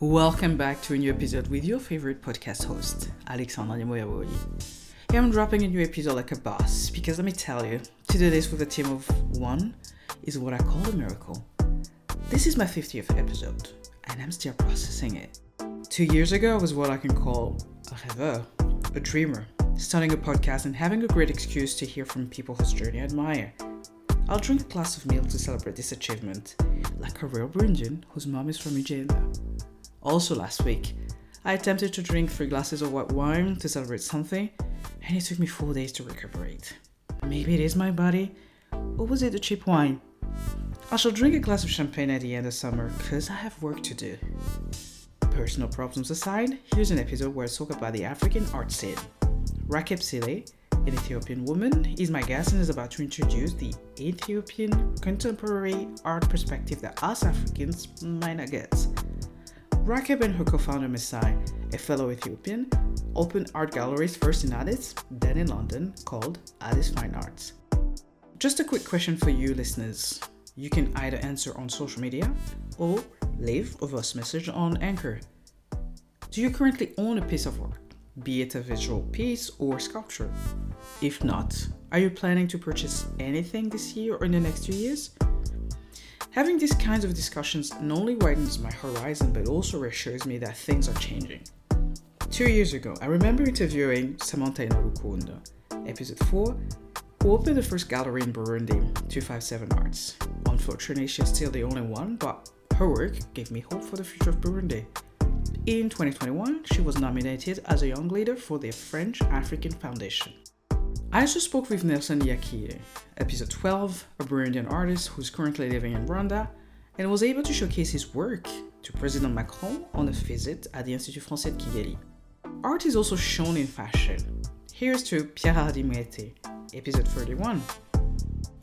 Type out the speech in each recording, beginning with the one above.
Welcome back to a new episode with your favorite podcast host, Alexandra Nemoyaboli. Here I'm dropping a new episode like a boss because let me tell you, to do this with a team of one is what I call a miracle. This is my 50th episode and I'm still processing it. Two years ago, I was what I can call a rêveur, a dreamer, starting a podcast and having a great excuse to hear from people whose journey I admire. I'll drink a glass of milk to celebrate this achievement, like a real Burundian whose mom is from Uganda. Also, last week, I attempted to drink three glasses of white wine to celebrate something, and it took me four days to recuperate. Maybe it is my body, or was it the cheap wine? I shall drink a glass of champagne at the end of summer, because I have work to do. Personal problems aside, here's an episode where I talk about the African art scene. Rakeb Sile, an Ethiopian woman, is my guest and is about to introduce the Ethiopian contemporary art perspective that us Africans might not get. Rakeb and her co-founder Mesai, a fellow Ethiopian, opened art galleries first in Addis, then in London, called Addis Fine Arts. Just a quick question for you listeners. You can either answer on social media or leave a voice message on Anchor. Do you currently own a piece of art, be it a visual piece or sculpture? If not, are you planning to purchase anything this year or in the next two years? Having these kinds of discussions not only widens my horizon but also reassures me that things are changing. Two years ago, I remember interviewing Samantha Inarukunda, episode 4, who opened the first gallery in Burundi, 257 Arts. Unfortunately, she's still the only one, but her work gave me hope for the future of Burundi. In 2021, she was nominated as a young leader for the French African Foundation. I also spoke with Nelson Yakire, episode 12, a Burundian artist who's currently living in Rwanda, and was able to showcase his work to President Macron on a visit at the Institut Français de Kigali. Art is also shown in fashion. Here's to Pierre Hardy Muete, episode 31.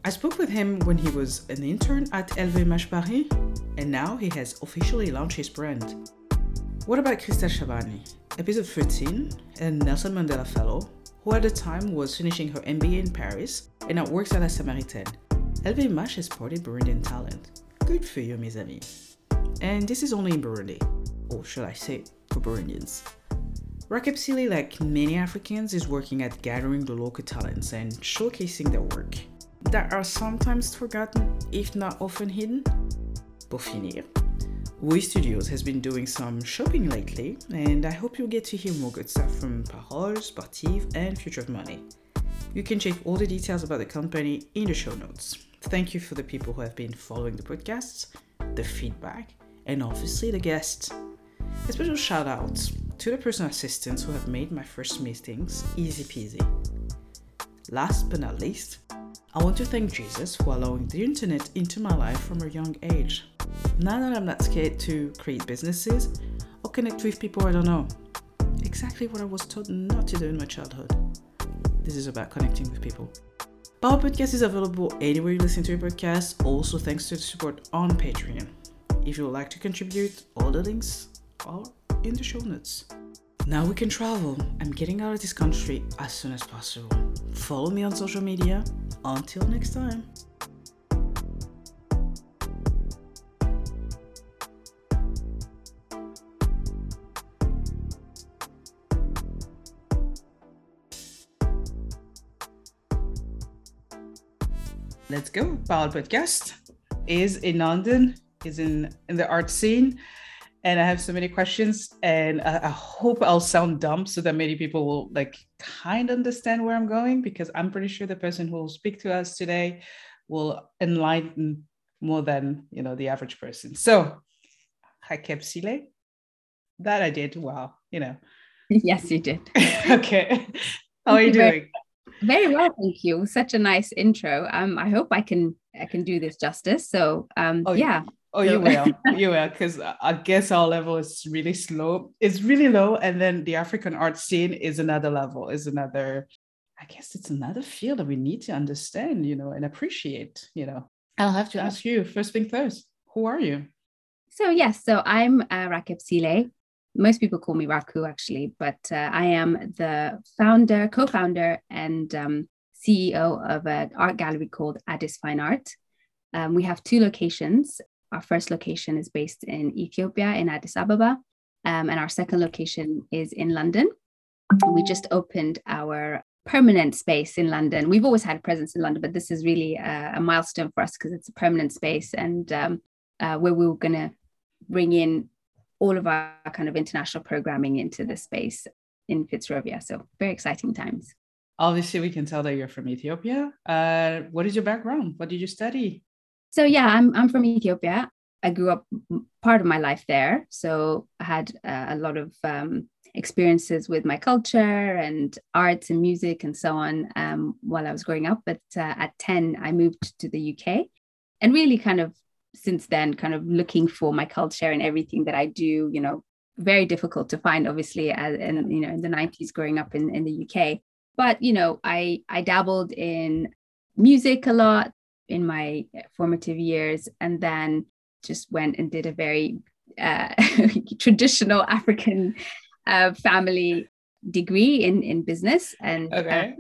I spoke with him when he was an intern at LVMH Paris, and now he has officially launched his brand. What about Christelle Shabani, episode 13, and Nelson Mandela Fellow, who at the time was finishing her MBA in Paris and now works at La Samaritaine. LVMH has spotted Burundian talent. Good for you, mes amis. And this is only in Burundi, or should I say, for Burundians. Rakeb Sile, like many Africans, is working at gathering the local talents and showcasing their work that are sometimes forgotten, if not often hidden. Pour finir, Oui Studios has been doing some shopping lately, and I hope you'll get to hear more good stuff from Parole, Sportive, and Future of Money. You can check all the details about the company in the show notes. Thank you for the people who have been following the podcasts, the feedback, and obviously the guests. A special shout out to the personal assistants who have made my first meetings easy peasy. Last but not least, I want to thank Jesus for allowing the internet into my life from a young age. Now that I'm not scared to create businesses or connect with people I don't know. Exactly what I was told not to do in my childhood. This is about connecting with people. Our podcast is available anywhere you listen to your podcast, also thanks to the support on Patreon. If you would like to contribute, all the links are in the show notes. Now we can travel. I'm getting out of this country as soon as possible. Follow me on social media. Until next time. Let's go. Power Podcast is in London, is in, in the art scene and I have so many questions, and I, I, hope I'll sound dumb so that many people will like kind of understand where I'm going because I'm pretty sure the person who will speak to us today will enlighten more than you know the average person. So, Rakeb Sile, that I did. Wow, you know. Yes, you did. okay, how are you doing? Very, very well, thank you. Such a nice intro. Um, I hope I can I can do this justice. So, um, oh, yeah. Oh, you will, you will, because I guess our level is really slow. It's really low, and then the African art scene is another level, is another. I guess it's another field that we need to understand, you know, and appreciate. You know, I'll have to ask you first thing first. Who are you? So yes, so I'm uh, Rakeb Sile. Most people call me Raku actually, but uh, I am the founder, co-founder, and um, CEO of an art gallery called Addis Fine Art. Um, we have two locations our first location is based in Ethiopia, in Addis Ababa, um, and our second location is in London. We just opened our permanent space in London. We've always had a presence in London, but this is really a, a milestone for us because it's a permanent space and um, uh, where we are going to bring in all of our kind of international programming into the space in Fitzrovia. So very exciting times. Obviously, we can tell that you're from Ethiopia. Uh, what is your background? What did you study? So yeah, I'm I'm from Ethiopia. I grew up part of my life there, so I had uh, a lot of um, experiences with my culture and arts and music and so on um, while I was growing up. But uh, at ten, I moved to the UK, and really kind of since then, kind of looking for my culture and everything that I do. You know, very difficult to find, obviously, as in you know in the '90s, growing up in in the UK. But you know, I I dabbled in music a lot in my formative years, and then just went and did a very uh, traditional African uh, family degree in in business and okay. Um,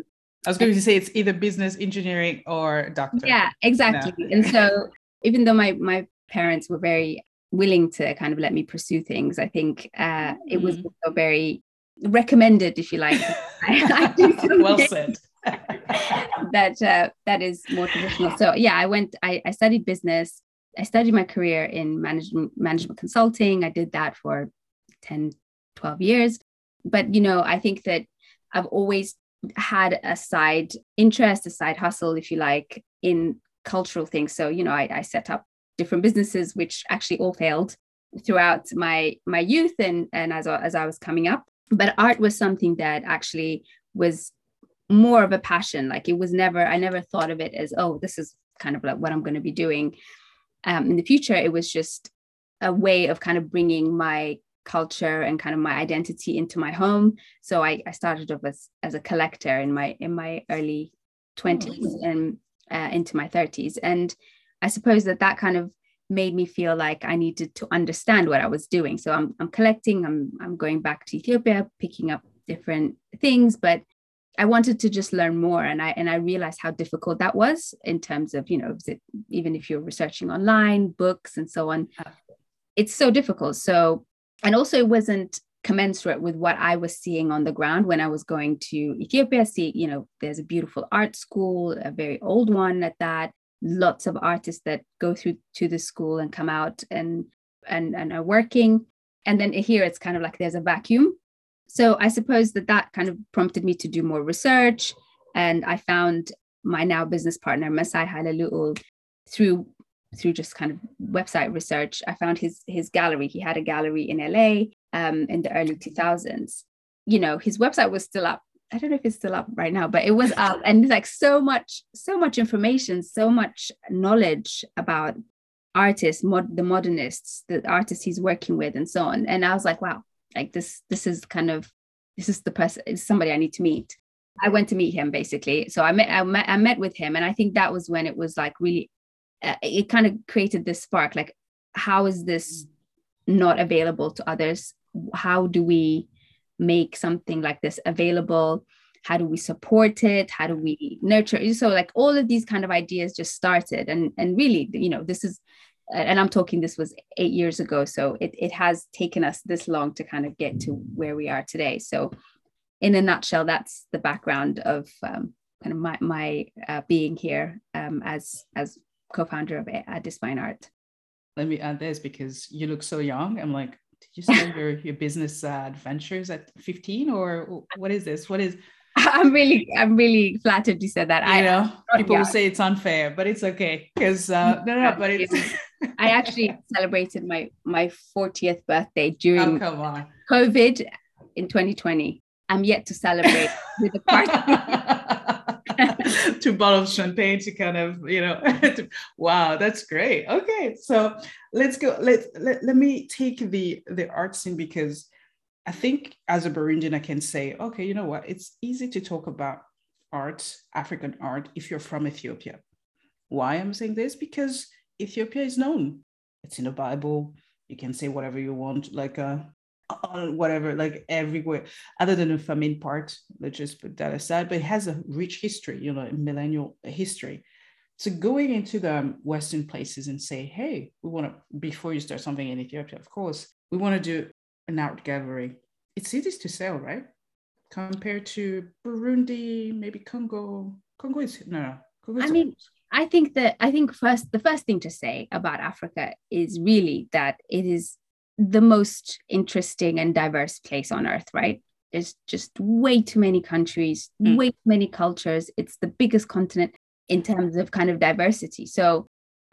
I was going to say it's either business engineering or doctor. Yeah, exactly. No. and so even though my my parents were very willing to kind of let me pursue things, I think uh, it was mm. also very recommended, if you like. I, I well said. that uh, that is more traditional. So yeah, I went. I, I studied business. I studied my career in management management consulting. I did that for 10, 12 years. But you know, I think that I've always had a side interest, a side hustle, if you like, in cultural things. So, you know, I, I set up different businesses, which actually all failed throughout my my youth and and as as I was coming up. But art was something that actually was more of a passion. Like it was never, I never thought of it as, oh, this is kind of like what I'm going to be doing um, in the future. It was just a way of kind of bringing my culture and kind of my identity into my home. So I, I started off as, as a collector in my in my early 20s oh, and uh, into my 30s. And I suppose that that kind of made me feel like I needed to understand what I was doing. So I'm, I'm collecting, I'm, I'm going back to Ethiopia, picking up different things, but I wanted to just learn more. And I, and I realized how difficult that was in terms of, you know, it, even if you're researching online, books and so on, it's so difficult. So, and also it wasn't commensurate with what I was seeing on the ground when I was going to Ethiopia. See, you know, there's a beautiful art school, a very old one at that. Lots of artists that go through to the school and come out and and and are working. And then here it's kind of like there's a vacuum. So I suppose that that kind of prompted me to do more research. And I found my now business partner, Mesai Haileleul, through through just kind of website research. I found his his gallery. He had a gallery in LA um, in the early 2000s. You know, his website was still up. I don't know if it's still up right now, but it was up, and it's like so much, so much information, so much knowledge about artists, mod- the modernists, the artists he's working with, and so on. And I was like, wow, like this, this is kind of, this is the person, it's somebody I need to meet. I went to meet him basically. So I met, I met, I met with him, and I think that was when it was like really, uh, it kind of created this spark. Like, how is this not available to others? how do we make something like this available how do we support it how do we nurture so like all of these kind of ideas just started and and really you know this is and i'm talking this was eight years ago so it, it has taken us this long to kind of get to where we are today so in a nutshell that's the background of um, kind of my, my uh, being here um, as as co-founder of Addis Fine Art let me add this because you look so young i'm like did you start your, your business uh, adventures at 15 or what is this? What is I'm really, I'm really flattered you said that. I know people will say it's unfair, but it's okay because uh, no, no, but it's. I actually celebrated my my 40th birthday during oh, COVID in 2020. I'm yet to celebrate with a party. two bottles of champagne to kind of you know wow that's great. Okay so let's go let, let let me take the the art scene because i think as a burundian i can say okay you know what? It's easy to talk about art african art if you're from ethiopia. Why i'm saying this? Because ethiopia is known it's in the bible you can say whatever you want like uh whatever, like everywhere, other than the famine part, let's just put that aside, but it has a rich history, you know, millennial history. So going into the Western places and say, hey, we want to, before you start something in Ethiopia, of course, we want to do an art gallery. It's easy to sell, right? Compared to Burundi, maybe Congo. Congo is no, no. Congo is I mean, I think that I think first the first thing to say about Africa is really that it is the most interesting and diverse place on earth, right? There's just way too many countries, mm. way too many cultures. It's the biggest continent in terms of kind of diversity. So,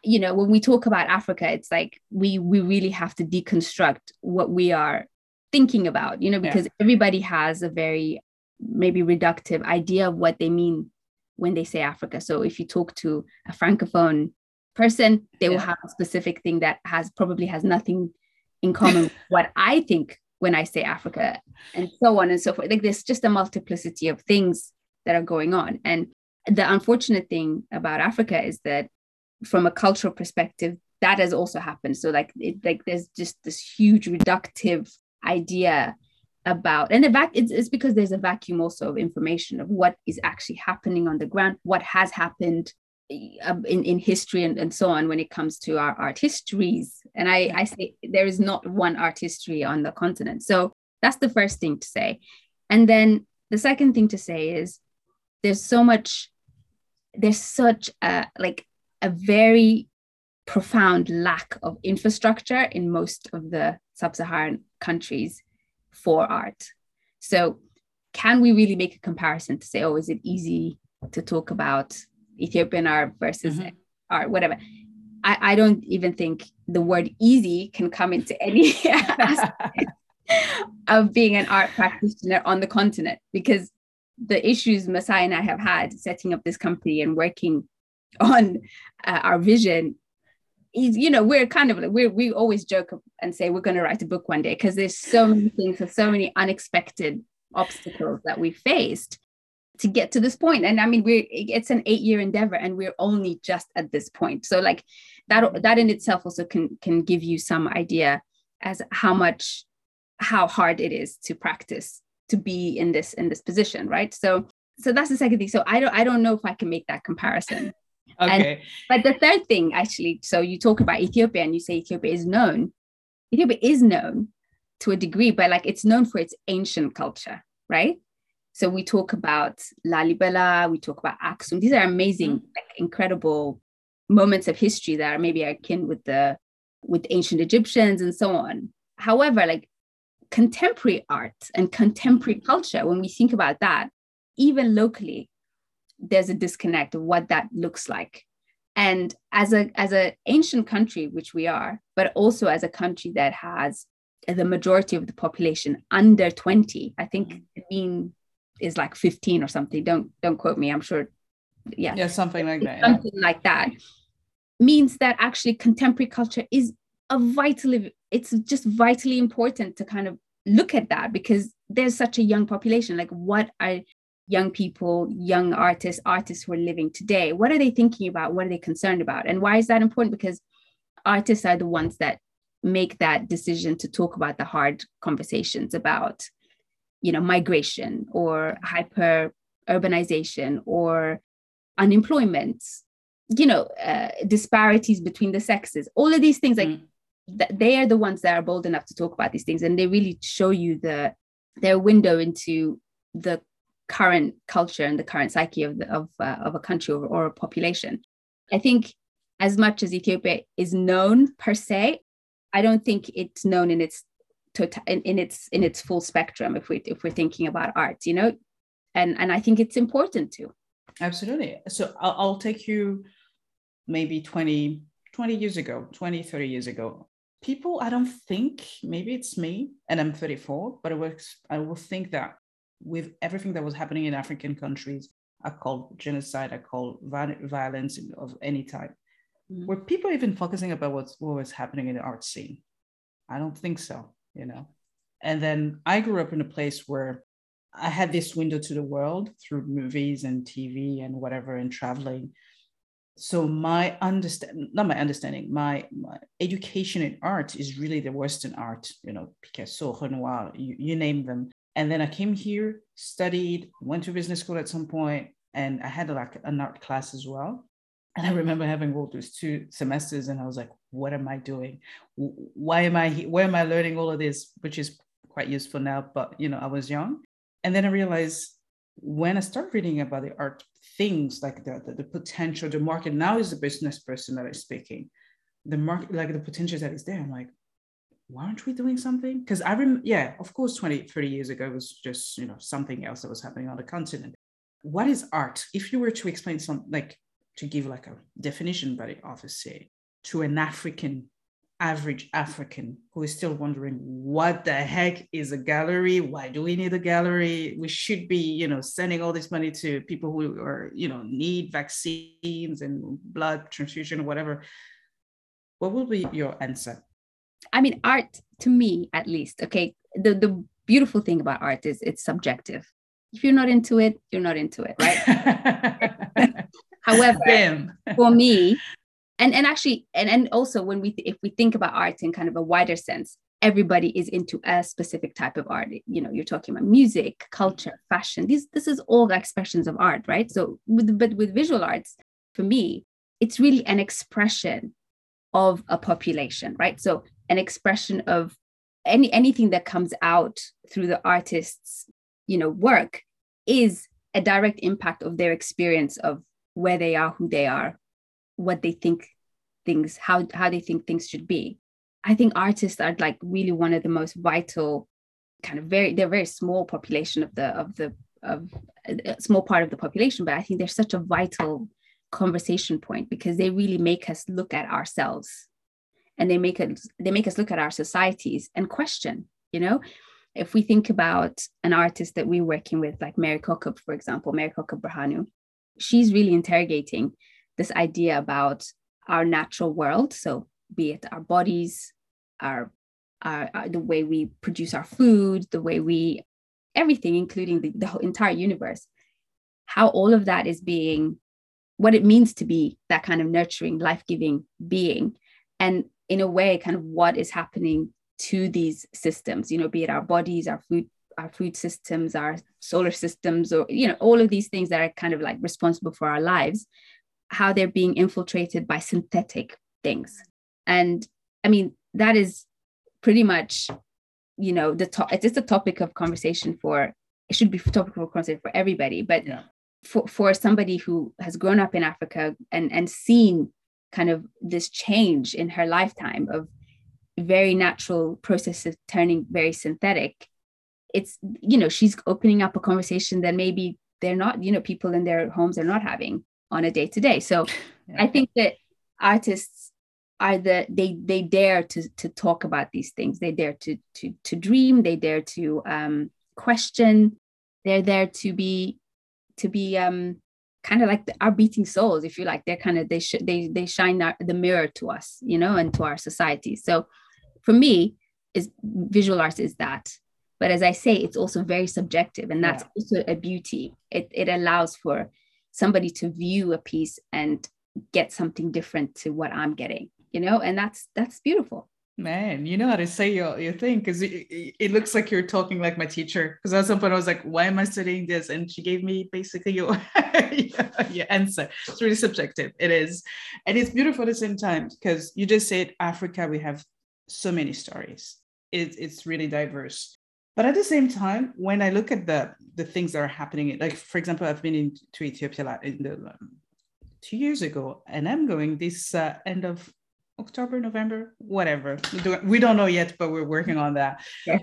you know, when we talk about Africa, it's like we we really have to deconstruct what we are thinking about, you know, because yeah. everybody has a very maybe reductive idea of what they mean when they say Africa. So if you talk to a francophone person, they yeah. will have a specific thing that has probably has nothing in common with what I think when I say Africa, and so on and so forth. Like there's just a multiplicity of things that are going on. And the unfortunate thing about Africa is that from a cultural perspective, that has also happened. So like it, like there's just this huge reductive idea about. And the vac it's, it's because there's a vacuum also of information of what is actually happening on the ground what has happened uh, in, in history and, and so on when it comes to our art histories. And I, I say there is not one art history on the continent. So that's the first thing to say. And then the second thing to say is there's so much there's such a like a very profound lack of infrastructure in most of the sub-saharan countries for art so can we really make a comparison to say oh is it easy to talk about ethiopian art versus mm-hmm. art whatever I, I don't even think the word easy can come into any of being an art practitioner on the continent because the issues Mesai and I have had setting up this company and working on uh, our vision is, you know, we're kind of like, we we always joke and say we're going to write a book one day because there's so many things, there's so many unexpected obstacles that we faced to get to this point. And I mean, we're it's an eight year endeavor, and we're only just at this point. So like that that in itself also can can give you some idea as how much how hard it is to practice to be in this in this position right so so that's the second thing so i don't i don't know if i can make that comparison okay. and, but the third thing actually so you talk about ethiopia and you say ethiopia is known. Ethiopia is known to a degree but like it's known for its ancient culture right? So we talk about lalibela we talk about aksum. These are amazing mm-hmm. like, incredible moments of history that are maybe akin with the with ancient egyptians and so on. However like contemporary art and contemporary culture, when we think about that, even locally, there's a disconnect of what that looks like. And as a as an ancient country, which we are, but also as a country that has the majority of the population under 20, I think mm-hmm. the mean is like 15 or something. Don't don't quote me. I'm sure. Yeah. Yeah, something like that. Something yeah. like that means that actually contemporary culture is a vitally it's just vitally important to kind of look at that because there's such a young population like what are young people young artists artists who are living today what are they thinking about? What are they concerned about? And why is that important? Because artists are the ones that make that decision to talk about the hard conversations about you know migration or hyper urbanization or unemployment you know uh, disparities between the sexes. All of these things like mm. they are the ones that are bold enough to talk about these things. And they really show you the their window into the current culture and the current psyche of the, of, uh, of a country or, or a population. I think as much as ethiopia is known per se i don't think it's known in its total in, in its in its full spectrum if we if we're thinking about art you know? And and i think it's important to. Absolutely. So i'll, I'll take you maybe 20 20 years ago 20 30 years ago. People i don't think maybe it's me and i'm 34 but i will, I will think that with everything that was happening in african countries i call genocide i call violence of any type. Mm-hmm. were people even focusing about what's, what was happening in the art scene? I don't think so you know? And then i grew up in a place where i had this window to the world through movies and tv and whatever and traveling. So my understand not my understanding my, my, education in art is really the western art you know picasso renoir you, you name them and then i came here studied went to business school at some point and i had like an art class as well And I remember having all those two semesters, and I was like, "What am I doing? Why am I? Here? Where am I learning all of this?" Which is quite useful now, but you know, I was young, and then I realized when I start reading about the art things like the, the, the potential, the market. Now is the business person that is speaking. The market, like the potential that is there. I'm like, why aren't we doing something? Because I remember, yeah, of course, 20, 30 years ago was just, you know, something else that was happening on the continent. What is art? If you were to explain some, like to give like a definition by the say to an African average African who is still wondering what the heck is a gallery? Why do we need a gallery? We should be, you know, sending all this money to people who are, you know, need vaccines and blood transfusion or whatever. What will be your answer? I mean, art to me, at least, okay. The the beautiful thing about art is it's subjective. If you're not into it, you're not into it, right? However, for me, and and actually and and also when we if we think about art in kind of a wider sense everybody is into a specific type of art you know you're talking about music culture fashion these this is all expressions of art right so with but with visual arts for me it's really an expression of a population right so an expression of any anything that comes out through the artist's you know work is a direct impact of their experience of where they are who they are what they think things how how they think things should be. I think artists are like really one of the most vital kind of very they're very small population of the of the of a small part of the population but i think they're such a vital conversation point because they really make us look at ourselves and they make us they make us look at our societies and question you know if we think about an artist that we're working with like Merikokeb for example Merikokeb Berhanu, she's really interrogating this idea about our natural world. So, be it our bodies, our, our, our the way we produce our food, the way we everything, including the, the entire universe, how all of that is being what it means to be that kind of nurturing, life giving being. And in a way, kind of what is happening to these systems, you know, be it our bodies, our food, our food systems, our solar systems, or, you know, all of these things that are kind of like responsible for our lives how they're being infiltrated by synthetic things. And I mean, that is pretty much, you know, the top, it's just a topic of conversation for, it should be a topic of conversation for everybody. But yeah. for, for somebody who has grown up in Africa and, and seen kind of this change in her lifetime of very natural processes turning very synthetic, it's, you know, she's opening up a conversation that maybe they're not, you know, people in their homes are not having on a day to day. So yeah. I think that artists are the they they dare to to talk about these things. They dare to to to dream. They dare to um, question. They're there to be to be um, kind of like our beating souls, if you like. They're kind of they sh- they they shine our, the mirror to us, you know, and to our society. So for me, is visual arts is that. But as I say, it's also very subjective, and that's yeah. also a beauty. It it allows for somebody to view a piece and get something different to what I'm getting, you know, and that's that's beautiful. Man, you know how to say your, your thing because it, it, looks like you're talking like my teacher. Because at some point I was like, why am I studying this? And she gave me basically your, your answer. It's really subjective. It is. And it's beautiful at the same time because you just said Africa, we have so many stories. It, it's really diverse. But at the same time, when I look at the the things that are happening, like for example, I've been in, to Ethiopia in the um, two years ago, and I'm going this uh, end of October, November, whatever. We don't know yet, but we're working on that. Yeah.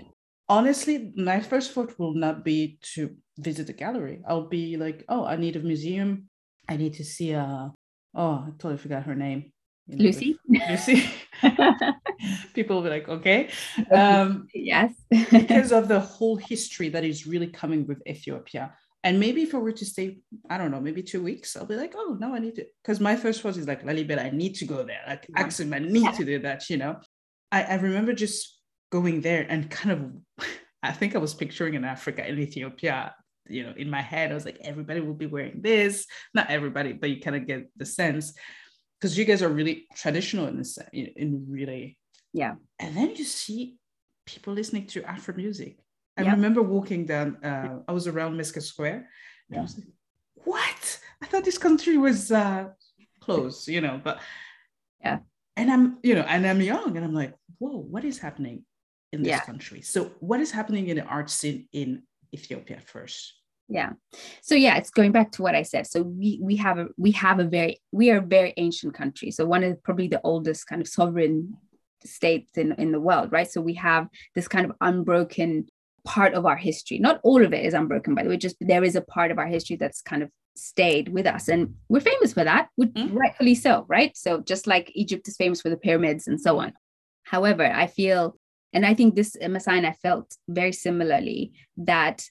Honestly, my first thought will not be to visit the gallery. I'll be like, oh, I need a museum. I need to see a. Oh, I totally forgot her name. You know, Lucy. Lucy. people will be like, okay. Um, yes. because of the whole history that is really coming with Ethiopia. And maybe if I were to stay, I don't know, maybe two weeks, I'll be like, oh, no, I need to. Because my first thought is like, Lalibela, I need to go there. Like, yeah. Axum, I need to do that, you know? I, I remember just going there and kind of, I think I was picturing in Africa, in Ethiopia, you know, in my head, I was like, everybody will be wearing this. Not everybody, but you kind of get the sense because you guys are really traditional in this, in, in really yeah. And then you see people listening to Afro music. I remember walking down, uh, I was around Meskel Square. And yeah. I was like, what? I thought this country was uh, close, you know, but yeah. And I'm, you know, and I'm young and I'm like, whoa, what is happening in this Yeah. country? So what is happening in the art scene in Ethiopia first? yeah so yeah it's going back to what i said so we we have a we have a very we are a very ancient country so one of probably the oldest kind of sovereign states in in the world right so we have this kind of unbroken part of our history. Not all of it is unbroken by the way just there is a part of our history that's kind of stayed with us and we're famous for that which Mm. rightfully so right? So just like egypt is famous for the pyramids and so on. However i feel and i think this i felt very similarly that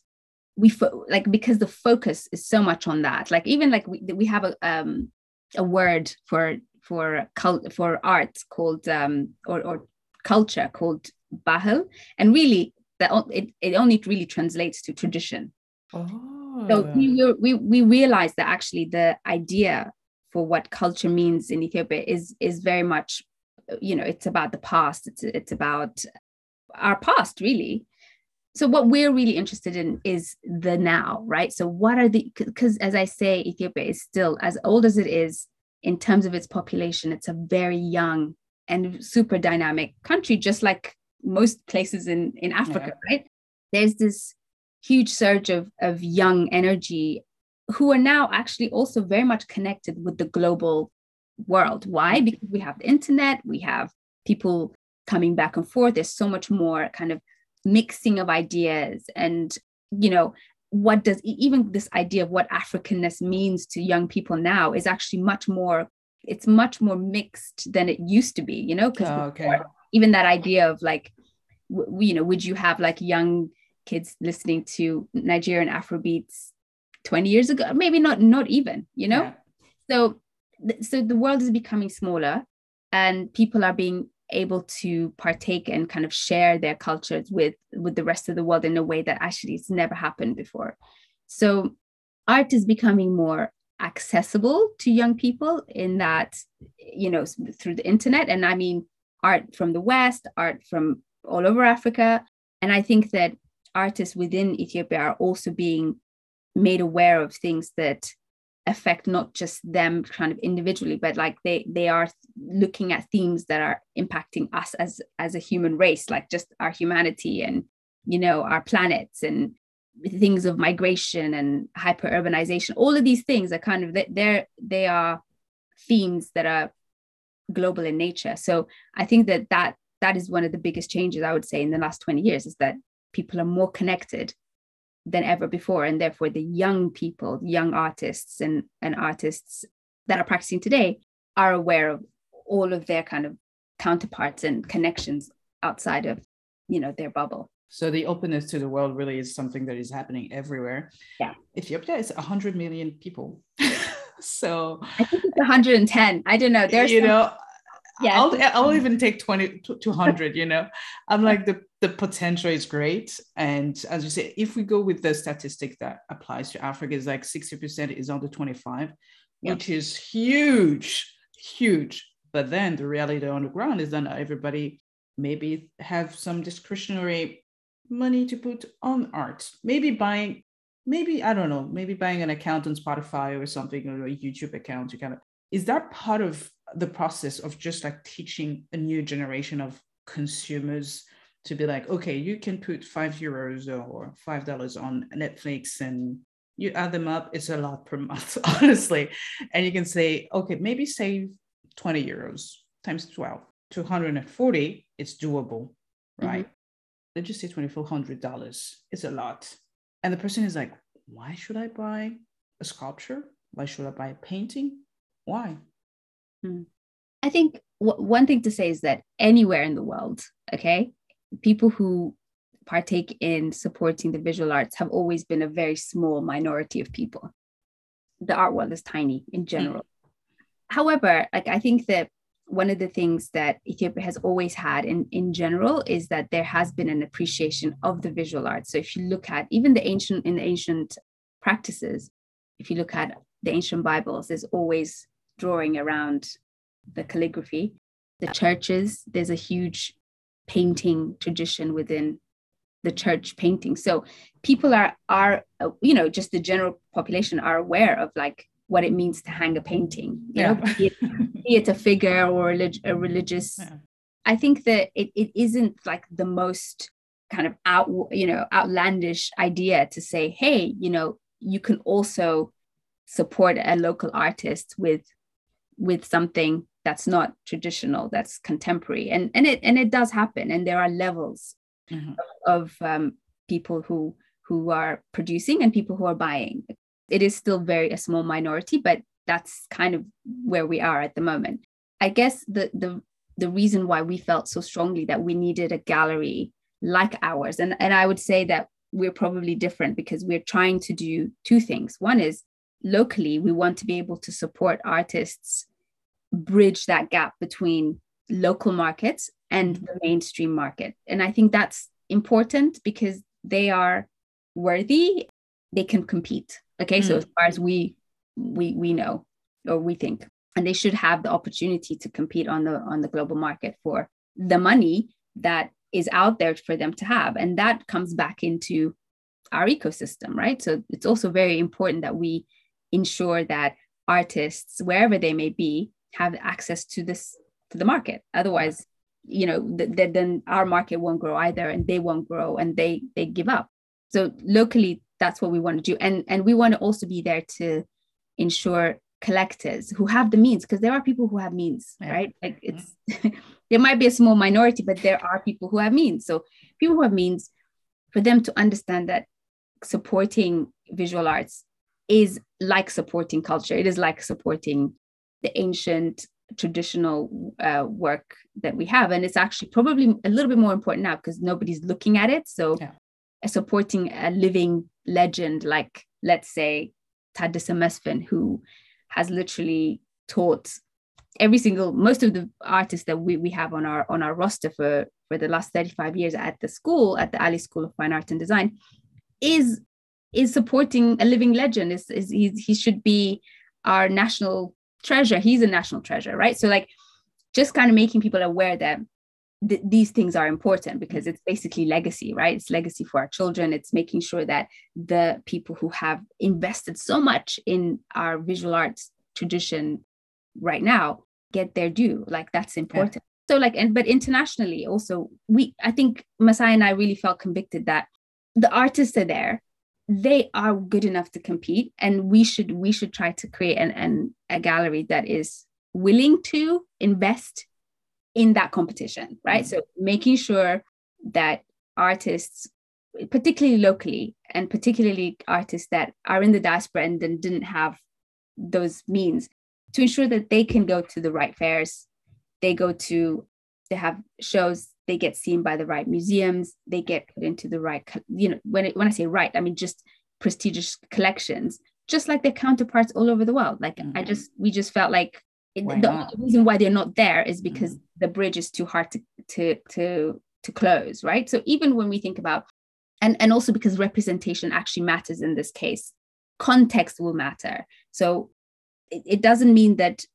we fo- like because the focus is so much on that like even like we, we have a um a word for for cult for art called um or, or culture called bahal and really that it, it only really translates to tradition Oh. so we, oh. were- we we realized that actually the idea for what culture means in Ethiopia is is very much, you know, it's about the past. It's it's about our past, really. So what we're really interested in is the now, right? So what are the because as I say, Ethiopia is still as old as it is in terms of its population. It's a very young and super dynamic country, just like most places in in Africa, right? There's this huge surge of, of young energy who are now actually also very much connected with the global world. Why? Mm-hmm. Because we have the internet, we have people coming back and forth. There's so much more kind of mixing of ideas. And, you know, what does even this idea of what Africanness means to young people now is actually much more, it's much more mixed than it used to be, you know? Because Oh, okay. Even that idea of like, w- you know, would you have like young kids listening to Nigerian Afrobeats 20 years ago? Maybe not, not even, you know? Yeah. So, th- so the world is becoming smaller and people are being able to partake and kind of share their cultures with with the rest of the world in a way that actually has never happened before so art is becoming more accessible to young people in that you know through the internet and i mean art from the west art from all over africa. And i think that artists within ethiopia are also being made aware of things that affect not just them kind of individually but like they they are looking at themes that are impacting us as as a human race like just our humanity and you know our planets and things of migration and hyper urbanization all of these things are kind of they're they are themes that are global in nature so i think that that that is one of the biggest changes i would say in the last 20 years is that people are more connected than ever before and therefore the young people young artists and and artists that are practicing today are aware of all of their kind of counterparts and connections outside of you know their bubble So the openness to the world really is something that is happening everywhere. Yeah. Ethiopia is 100 million people. so, i think it's 110 i don't know there's you some- know, yeah I'll, I'll even take 20 200, you know. I'm like, the, the potential is great. And as you say, if we go with the statistic that applies to Africa, is like 60% is under 25, Yeah. which is huge, huge. But then the reality on the ground is that not everybody maybe have some discretionary money to put on art. Maybe buying, maybe, I don't know, maybe buying an account on Spotify or something, or a YouTube account to kind of, is that part of the process of just like teaching a new generation of consumers to be like, okay, you can put five euros or five dollars on Netflix and you add them up, it's a lot per month, honestly. And you can say, okay, maybe save 20 euros times 12, 240, it's doable, mm-hmm. right? Let's just say $2,400. It's a lot. And the person is like, why should I buy a sculpture? Why should I buy a painting? Why? Hmm. I think w- one thing to say is that anywhere in the world, okay, people who partake in supporting the visual arts have always been a very small minority of people. The art world is tiny in hmm. general. However, like I think that one of the things that Ethiopia has always had in, in general is that there has been an appreciation of the visual arts. So if you look at even the ancient in the ancient practices, if you look at the ancient Bibles, there's always drawing around the calligraphy. The churches, there's a huge painting tradition within the church painting. So people are are you know just the general population are aware of like what it means to hang a painting, you Yeah. know, be it, be it a figure or a, a religious. Yeah. I think that it, it isn't like the most kind of out, you know, outlandish idea to say, hey, you know, you can also support a local artist with with something that's not traditional, that's contemporary, and and it and it does happen, and there are levels Mhm. of um, people who who are producing and people who are buying. It is still very a small minority, but that's kind of where we are at the moment. I guess the the the reason why we felt so strongly that we needed a gallery like ours, and and I would say that we're probably different because we're trying to do two things. One is locally, we want to be able to support artists bridge that gap between local markets and the mainstream market. And I think that's important because they are worthy, they can compete. Okay. So Mm. as far as we we we know or we think. And they should have the opportunity to compete on the on the global market for the money that is out there for them to have. And that comes back into our ecosystem, right? So it's also very important that we ensure that artists, wherever they may be, have access to this to the market. Otherwise, you know, th- th- then our market won't grow either, and they won't grow, and they they give up. So locally, that's what we want to do, and and we want to also be there to ensure collectors who have the means, because there are people who have means, Yeah. right? Like it's there might be a small minority, but there are people who have means. So people who have means, for them to understand that supporting visual arts is like supporting culture. It is like supporting the ancient traditional uh, work that we have, and it's actually probably a little bit more important now because nobody's looking at it. So, Yeah. supporting a living legend like, let's say, Tadesse Mesfin, who has literally taught every single most of the artists that we, we have on our on our roster for for the last 35 years at the school at the Alle School of Fine Art and Design is is supporting a living legend. Is, is he, he should be our national treasure. He's a national treasure right? So like just kind of making people aware that th- these things are important because it's basically legacy right? It's legacy for our children. It's making sure that the people who have invested so much in our visual arts tradition right now get their due. Like that's important. So like and but internationally also we i think Mesai and i really felt convicted that the artists are there. They are good enough to compete and we should we should try to create an, an a gallery that is willing to invest in that competition right Mhm. so making sure that artists particularly locally and particularly artists that are in the diaspora and then didn't have those means to ensure that they can go to the right fairs they go to they have shows they get seen by the right museums they get put into the right you know when it, when i say right i mean just prestigious collections just like their counterparts all over the world like i Mhm. just we just felt like Why the not? only reason why they're not there is because Mhm. the bridge is too hard to to to to close right? So even when we think about and and also because representation actually matters in this case context will matter. So it, it doesn't mean that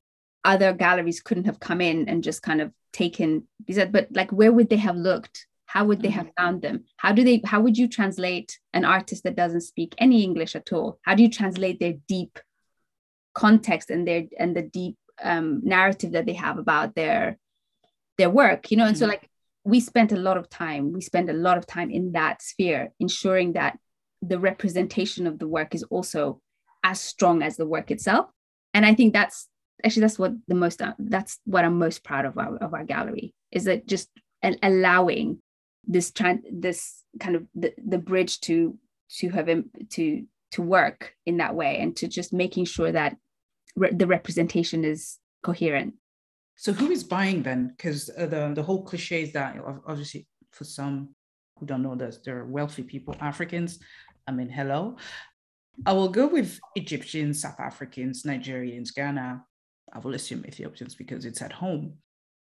other galleries couldn't have come in and just kind of taken these but like where would they have looked? How would they have found them? How do they how would you translate an artist that doesn't speak any english at all? How do you translate their deep context and their and the deep um, narrative that they have about their their work you know and so Mhm. like we spent a lot of time we spend a lot of time in that sphere ensuring that the representation of the work is also as strong as the work itself and i think that's actually that's what the most uh, that's what i'm most proud of our, of our gallery is that just allowing this tran- this kind of the, the bridge to to have to to work in that way and to just making sure that re- the representation is coherent So who is buying then? Because uh, the the whole cliche is that obviously for some who don't know this, they're wealthy people, Africans. I mean, hello. I will go with Egyptians, South Africans, Nigerians, Ghana. I will assume Ethiopians because it's at home.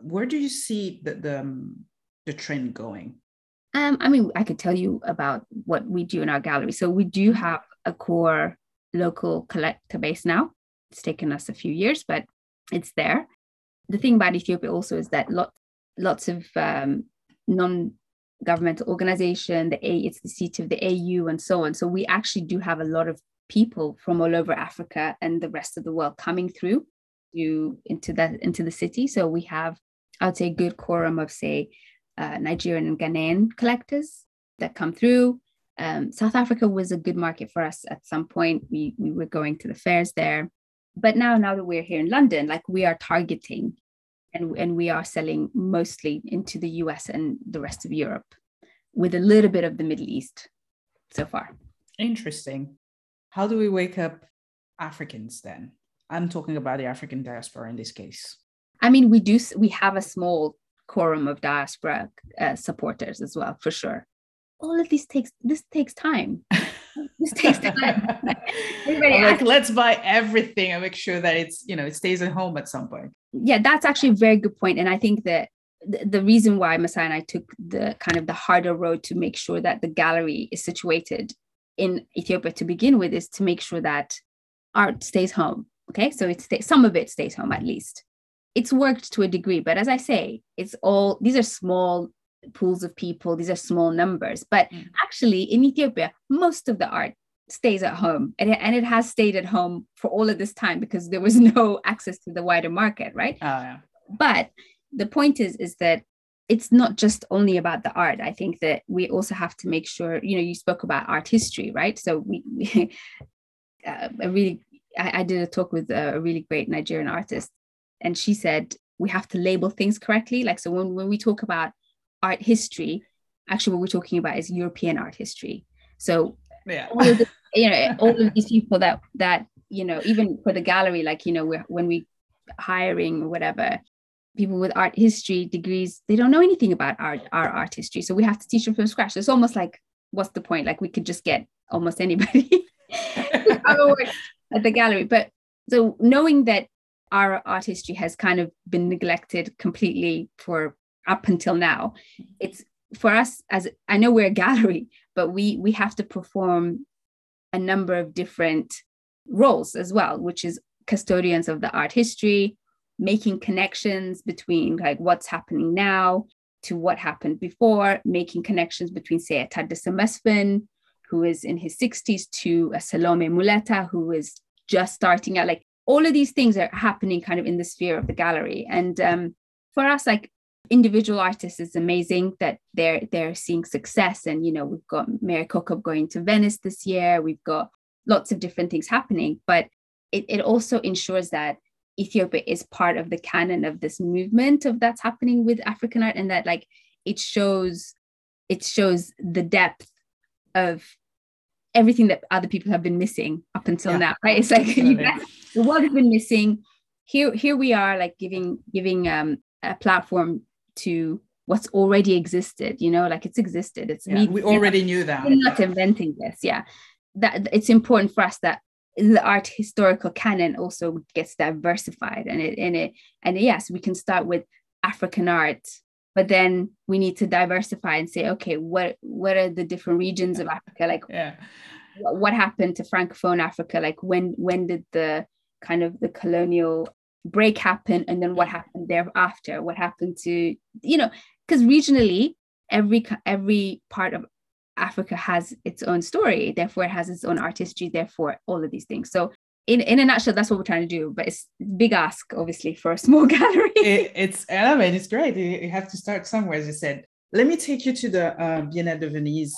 Where do you see the the, um, the trend going? Um, I mean, I could tell you about what we do in our gallery. So we do have a core local collector base now. It's taken us a few years, but it's there. The thing about Ethiopia also is that lot, lots of um, non-governmental organization, the A, it's the seat of the AU and so on. So we actually do have a lot of people from all over Africa and the rest of the world coming through to into that into the city. So we have, I would say, a good quorum of say uh, Nigerian and Ghanaian collectors that come through. Um, South Africa was a good market for us at some point. We we were going to the fairs there, but now now that we're here in London, like we are targeting, and and we are selling mostly into the U.S. and the rest of Europe, with a little bit of the Middle East so far. Interesting. How do we wake up Africans then? I'm talking about the African diaspora in this case. I mean, we do. We have a small quorum of diaspora uh, supporters as well, for sure. All of these takes this takes time. this takes time. like, let's buy everything and make sure that it's you know it stays at home at some point. Yeah, that's actually a very good point, and I think that the, the reason why Mesai and I took the kind of the harder road to make sure that the gallery is situated in Ethiopia to begin with is to make sure that art stays home. Okay, so it's some of it stays home at least. It's worked to a degree, but as I say, it's all these are small pools of people, these are small numbers. But mm. actually, in Ethiopia, most of the art stays at home and it, and it has stayed at home for all of this time because there was no access to the wider market, right? Oh, yeah. But the point is, is that it's not just only about the art. I think that we also have to make sure, you know, you spoke about art history, right? So we, we uh, a really, I, I, did a talk with a really great Nigerian artist, and she said we have to label things correctly. Like, so when, when we talk about art history, actually what we're talking about is European art history. So yeah. all of the, you know, all of these people that that you know, even for the gallery, like you know, when we hiring or whatever, people with art history degrees they don't know anything about art our art history so we have to teach them from scratch it's almost like what's the point like we could just get almost anybody at the gallery but so knowing that our art history has kind of been neglected completely for up until now it's for us as i know we're a gallery but we we have to perform a number of different roles as well which is custodians of the art history making connections between like what's happening now to what happened before, making connections between, say, a Tadesse Mesfin, who is in his 60s, to a Salome Muleta, who is just starting out. Like all of these things are happening kind of in the sphere of the gallery. And um, for us, like individual artists is amazing that they're they're seeing success. And you know, we've got Merikokeb going to Venice this year. We've got lots of different things happening, but it, it also ensures that Ethiopia is part of the canon of this movement of that's happening with African art, and that like it shows it shows the depth of everything that other people have been missing up until yeah. now, right? It's like guys, the world has been missing. Here, here we are, like giving giving um, a platform to what's already existed. You know, like it's existed. It's yeah, we already knew that. We're not inventing this. Yeah, that it's important for us that the art historical canon also gets diversified and it and it and yes we can start with african art but then we need to diversify and say okay what what are the different regions of africa like yeah what happened to francophone africa like when when did the kind of the colonial break happened and then what happened thereafter what happened to you know because regionally every every part of Africa has its own story, therefore it has its own art history, therefore all of these things. So in, in a nutshell, that's what we're trying to do. But it's big ask, obviously, for a small gallery. it, it's I mean, it's great. You have to start somewhere, as you said. Let me take you to the uh, Biennale de Venise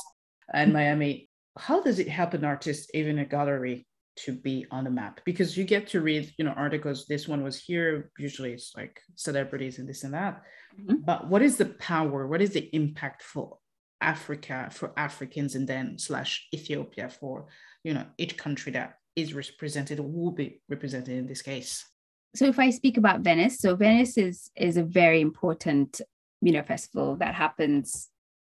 and Miami. How does it help an artist, even a gallery, to be on the map? Because you get to read, you know, articles. This one was here. Usually, it's like celebrities and this and that. Mm-hmm. But what is the power? What is the impact for Africa for Africans and then slash Ethiopia for you know each country that is represented or will be represented in this case. So if I speak about Venice, so Venice is is a very important you know festival that happens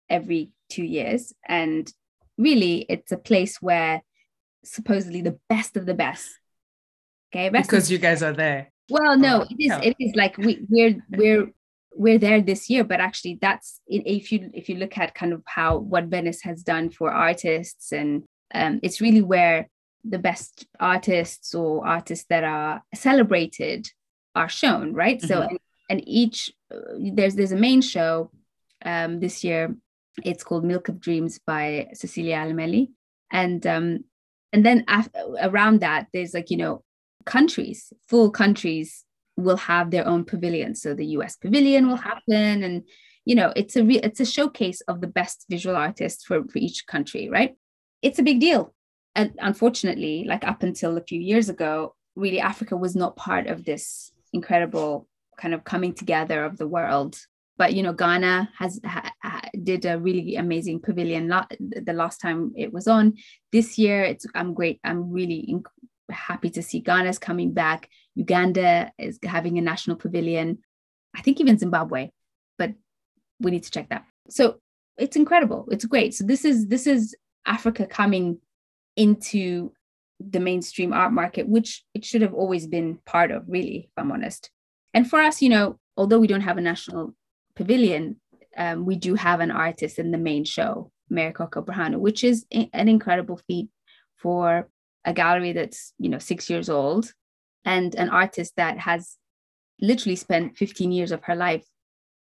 every two years, and really it's a place where supposedly the best of the best. Okay, best because you guys are there. Well, no, it is. It is like we we're we're we're there this year but actually that's if you if you look at kind of how what venice has done for artists and um, it's really where the best artists or artists that are celebrated are shown right mm-hmm. so and, and each uh, there's there's a main show um, this year it's called milk of dreams by Cecilia Alemani and um, and then around that there's like you know countries full countries will have their own pavilions so the us pavilion will happen and you know it's a re- it's a showcase of the best visual artists for, for each country right? It's a big deal. And unfortunately like up until a few years ago really africa was not part of this incredible kind of coming together of the world but you know ghana has ha, did a really amazing pavilion lot, the last time it was on. This year it's i'm great i'm really inc- happy to see ghana's coming back. Uganda is having a national pavilion. I think even zimbabwe but we need to check that. So it's incredible. It's great. So this is this is africa coming into the mainstream art market which it should have always been part of really if i'm honest. And for us you know although we don't have a national pavilion, um, we do have an artist in the main show, Merikokeb Berhanu, which is an incredible feat for a gallery that's you know six years old and an artist that has literally spent 15 years of her life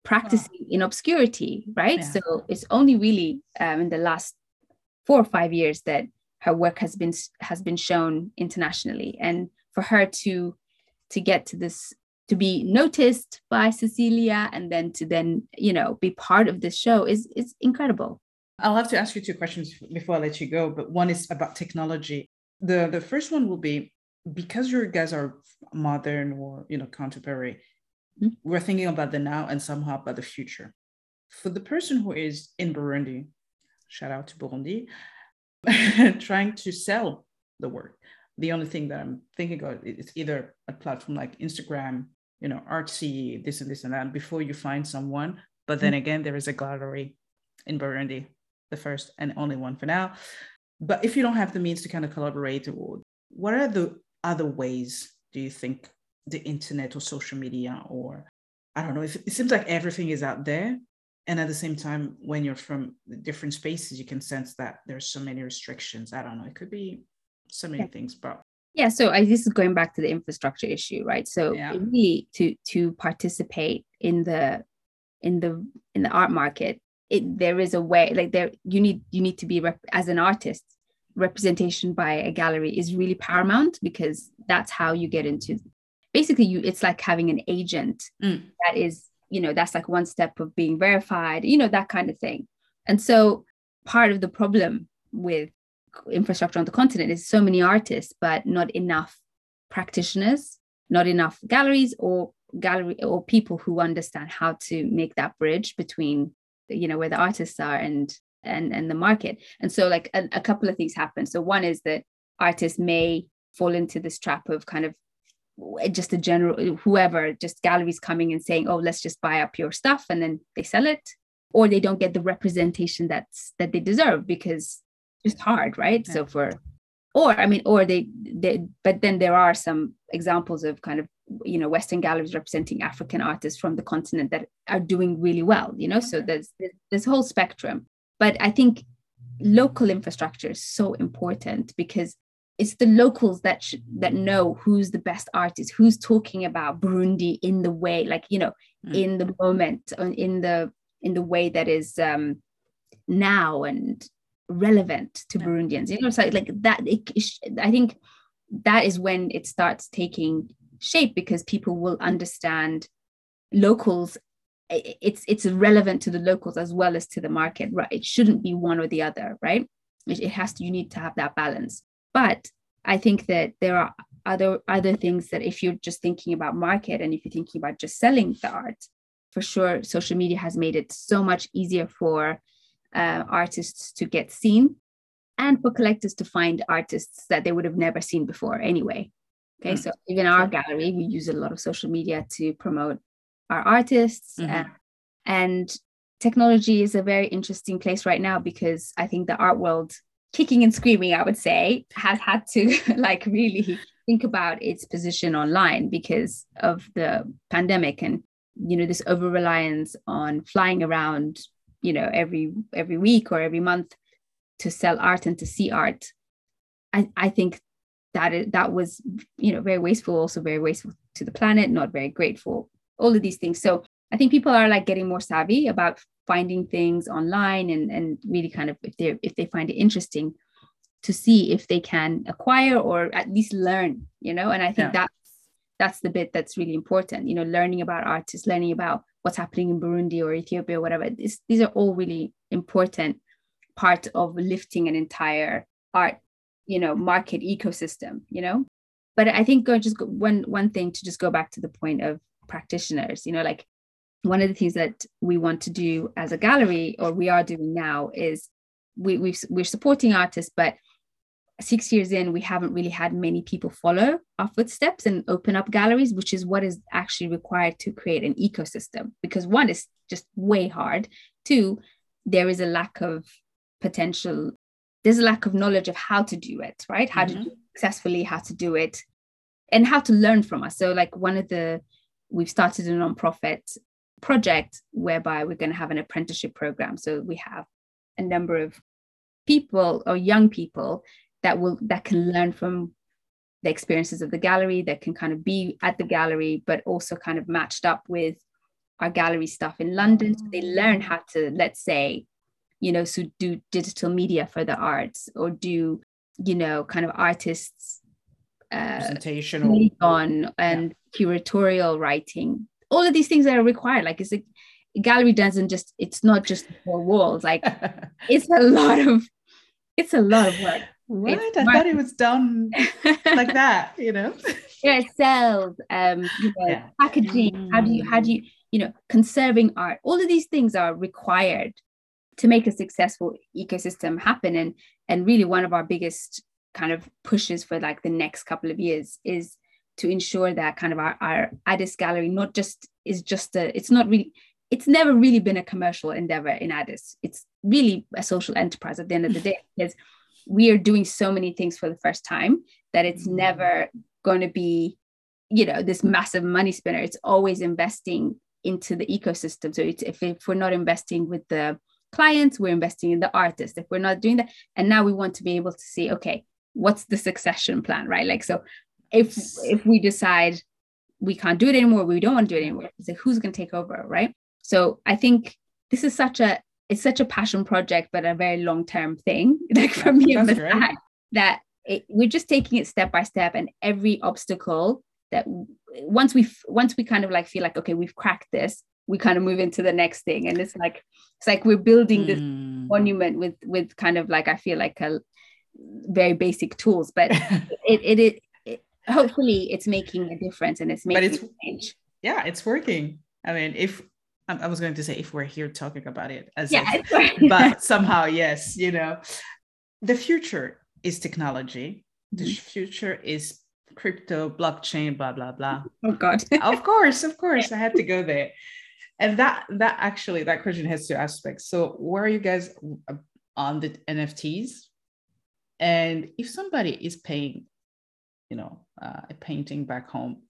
practicing in obscurity right? Yeah. so it's only really um, in the last four or five years that her work has been has been shown internationally. And for her to to get to this to be noticed by Cecilia and then to then, you know, be part of this show is is incredible. I'll have to ask you two questions before I let you go, but one is about technology. The the first one will be because your guys are modern or you know contemporary, mm-hmm. we're thinking about the now and somehow about the future. For the person who is in Burundi, shout out to Burundi, trying to sell the work. The only thing that I'm thinking of is either a platform like Instagram you know, artsy, this and this and that before you find someone. But then mm-hmm. again, there is a gallery in Burundi, the first and only one for now. But if you don't have the means to kind of collaborate, what are the other ways do you think the internet or social media or I don't know, it seems like everything is out there. And at the same time, when you're from different spaces, you can sense that there's so many restrictions. I don't know, it could be so many yeah. things, but yeah so I, this is going back to the infrastructure issue right so yeah. really to to participate in the in the in the art market it there is a way like there you need you need to be rep- as an artist representation by a gallery is really paramount because that's how you get into basically you it's like having an agent mm. that is you know that's like one step of being verified you know that kind of thing and so part of the problem with infrastructure on the continent. Is so many artists, but not enough practitioners, not enough galleries or gallery or people who understand how to make that bridge between you know where the artists are and and and the market. And so like a, a couple of things happen. So one is that artists may fall into this trap of kind of eh, just a general whoever just galleries coming and saying oh let's just buy up your stuff and then they sell it. Or they don't get the representation that's that they deserve because just hard right yeah. so for or i mean or they, they but then there are some examples of kind of you know western galleries representing african artists from the continent that are doing really well you know so there's this whole spectrum but i think local infrastructure is so important because it's the locals that sh- that know who's the best artist who's talking about burundi in the way like you know mm. in the moment in the in the way that is um now and relevant to Burundians. You know, so like that. It, I think that is when it starts taking shape because people will understand locals. It's it's relevant to the locals as well as to the market, right? It shouldn't be one or the other, right? It, it has to. You need to have that balance. But I think that there are other other things that if you're just thinking about market and if you're thinking about just selling the art, for sure, social media has made it so much easier for uh, artists to get seen and for collectors to find artists that they would have never seen before anyway. Okay, mm. so even our gallery, we use a lot of social media to promote our artists. Mm-hmm. Uh, and technology is a very interesting place right now because I think the art world, kicking and screaming, I would say, has had to like really think about its position online because of the pandemic and you know this over reliance on flying around you know every every week or every month to sell art and to see art i i think that it, that was you know very wasteful also very wasteful to the planet not very grateful all of these things so i think people are like getting more savvy about finding things online and and really kind of if they if they find it interesting to see if they can acquire or at least learn you know and i think yeah. that that's the bit that's really important you know learning about artists learning about what's happening in burundi or ethiopia or whatever. This, these are all really important part of lifting an entire art you know market ecosystem you know? But i think just go, one one thing to just go back to the point of practitioners you know like one of the things that we want to do as a gallery or we are doing now is we we we're supporting artists but six years in we haven't really had many people follow our footsteps and open up galleries which is what is actually required to create an ecosystem. Because one is just way hard. Two there is a lack of potential there's a lack of knowledge of how to do it right? How mm-hmm. to do successfully how to do it and how to learn from us. So like one of the we've started a nonprofit project whereby we're going to have an apprenticeship program. So we have a number of people or young people that will that can learn from the experiences of the gallery that can kind of be at the gallery but also kind of matched up with our gallery stuff in london. So they learn how to let's say you know so do digital media for the arts or do you know kind of artists uh, presentation on and yeah. curatorial writing. All of these things that are required like it's a, a gallery doesn't just it's not just four walls like it's a lot of it's a lot of work what it's i thought it was done like that you know yeah cells um you know, yeah. packaging mm. how do you how do you you know conserving art all of these things are required to make a successful ecosystem happen and and really one of our biggest kind of pushes for like the next couple of years is to ensure that kind of our, our Addis gallery not just is just a it's not really it's never really been a commercial endeavor in Addis. It's really a social enterprise at the end of the day because we are doing so many things for the first time that it's mm-hmm. never going to be, you know, this massive money spinner. It's always investing into the ecosystem. So it's, if, if we're not investing with the clients, we're investing in the artist. If we're not doing that, and now we want to be able to see, okay, what's the succession plan, right? Like so if if we decide we can't do it anymore, we don't want to do it anymore, it's like who's going to take over, right? So I think this is such a it's such a passion project, but a very long term thing. Like for me and the that it, we're just taking it step by step, and every obstacle that once we once we kind of like feel like okay we've cracked this we kind of move into the next thing and it's like it's like we're building this mm. monument with with kind of like i feel like a very basic tools but it, it, it hopefully it's making a difference and it's making but it's, change. Yeah, it's working. I mean, if I was going to say if we're here talking about it as yeah, if, but somehow yes, you know, the future is technology. The mm-hmm. future is crypto, blockchain, blah blah blah. Oh God! of course, of course, I had to go there. And that that actually that question has two aspects. So where are you guys on the NFTs? And if somebody is paying you know uh, a painting back home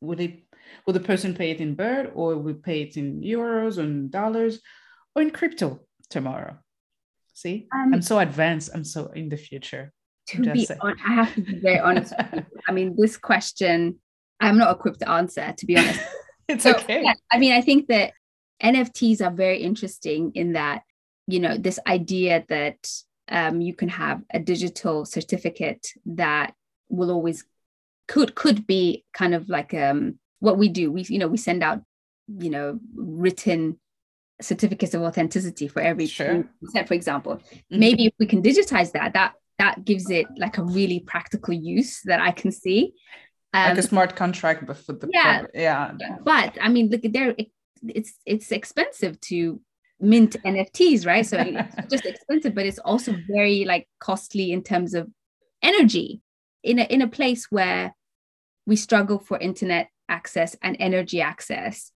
would it would the person pay it in birr or would pay it in euros or in dollars or in crypto tomorrow? See? Um, i'm so advanced. I'm so in the future. to be on, i have to be very honest i mean this question i'm not equipped to answer to be honest. It's so, okay. yeah, i mean i think that nfts are very interesting in that you know this idea that um, you can have a digital certificate that will always could could be kind of like um what we do we you know we send out you know written certificates of authenticity for every sure. set for example. Mm-hmm. maybe if we can digitize that that that gives it like a really practical use that i can see. Um, like a smart contract but for the yeah. yeah. But i mean look there it's it's expensive to mint nfts right? So it's just expensive but it's also very like costly in terms of energy. In a, in a place where we struggle for internet access and energy access.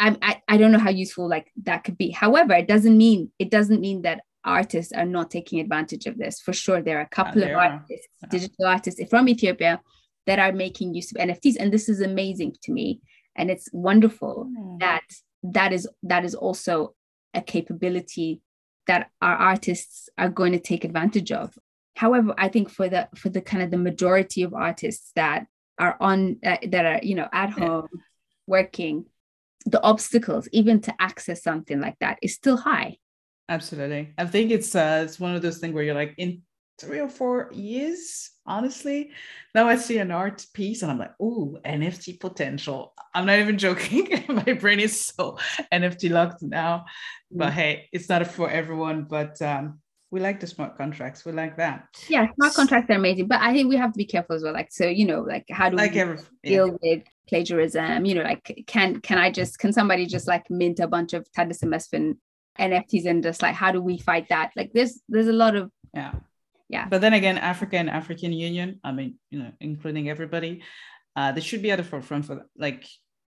I, I don't know how useful like that could be. However it doesn't mean it doesn't mean that artists are not taking advantage of this. For sure there are a couple of artists yeah. digital artists from ethiopia that are making use of nfts and this is amazing to me. And it's wonderful mm. that that is that is also a capability that our artists are going to take advantage of. However i think for the for the kind of the majority of artists that are on uh, that are you know at home working the obstacles even to access something like that is still high absolutely i think it's uh it's one of those things where you're like in three or four years, honestly. Now I see an art piece and I'm like, oh, NFT potential. I'm not even joking. My brain is so NFT locked now. But mm. hey, it's not for everyone. But um, we like the smart contracts. We like that. Yeah, smart contracts are amazing. But I think we have to be careful as well. Like, so you know, like how do like we every, deal yeah. with plagiarism? You know, like can can I just can somebody just like mint a bunch of Mesfin NFTs and just like how do we fight that? Like there's there's a lot of yeah yeah but then again africa and african union i mean you know including everybody uh, they should be at the forefront for like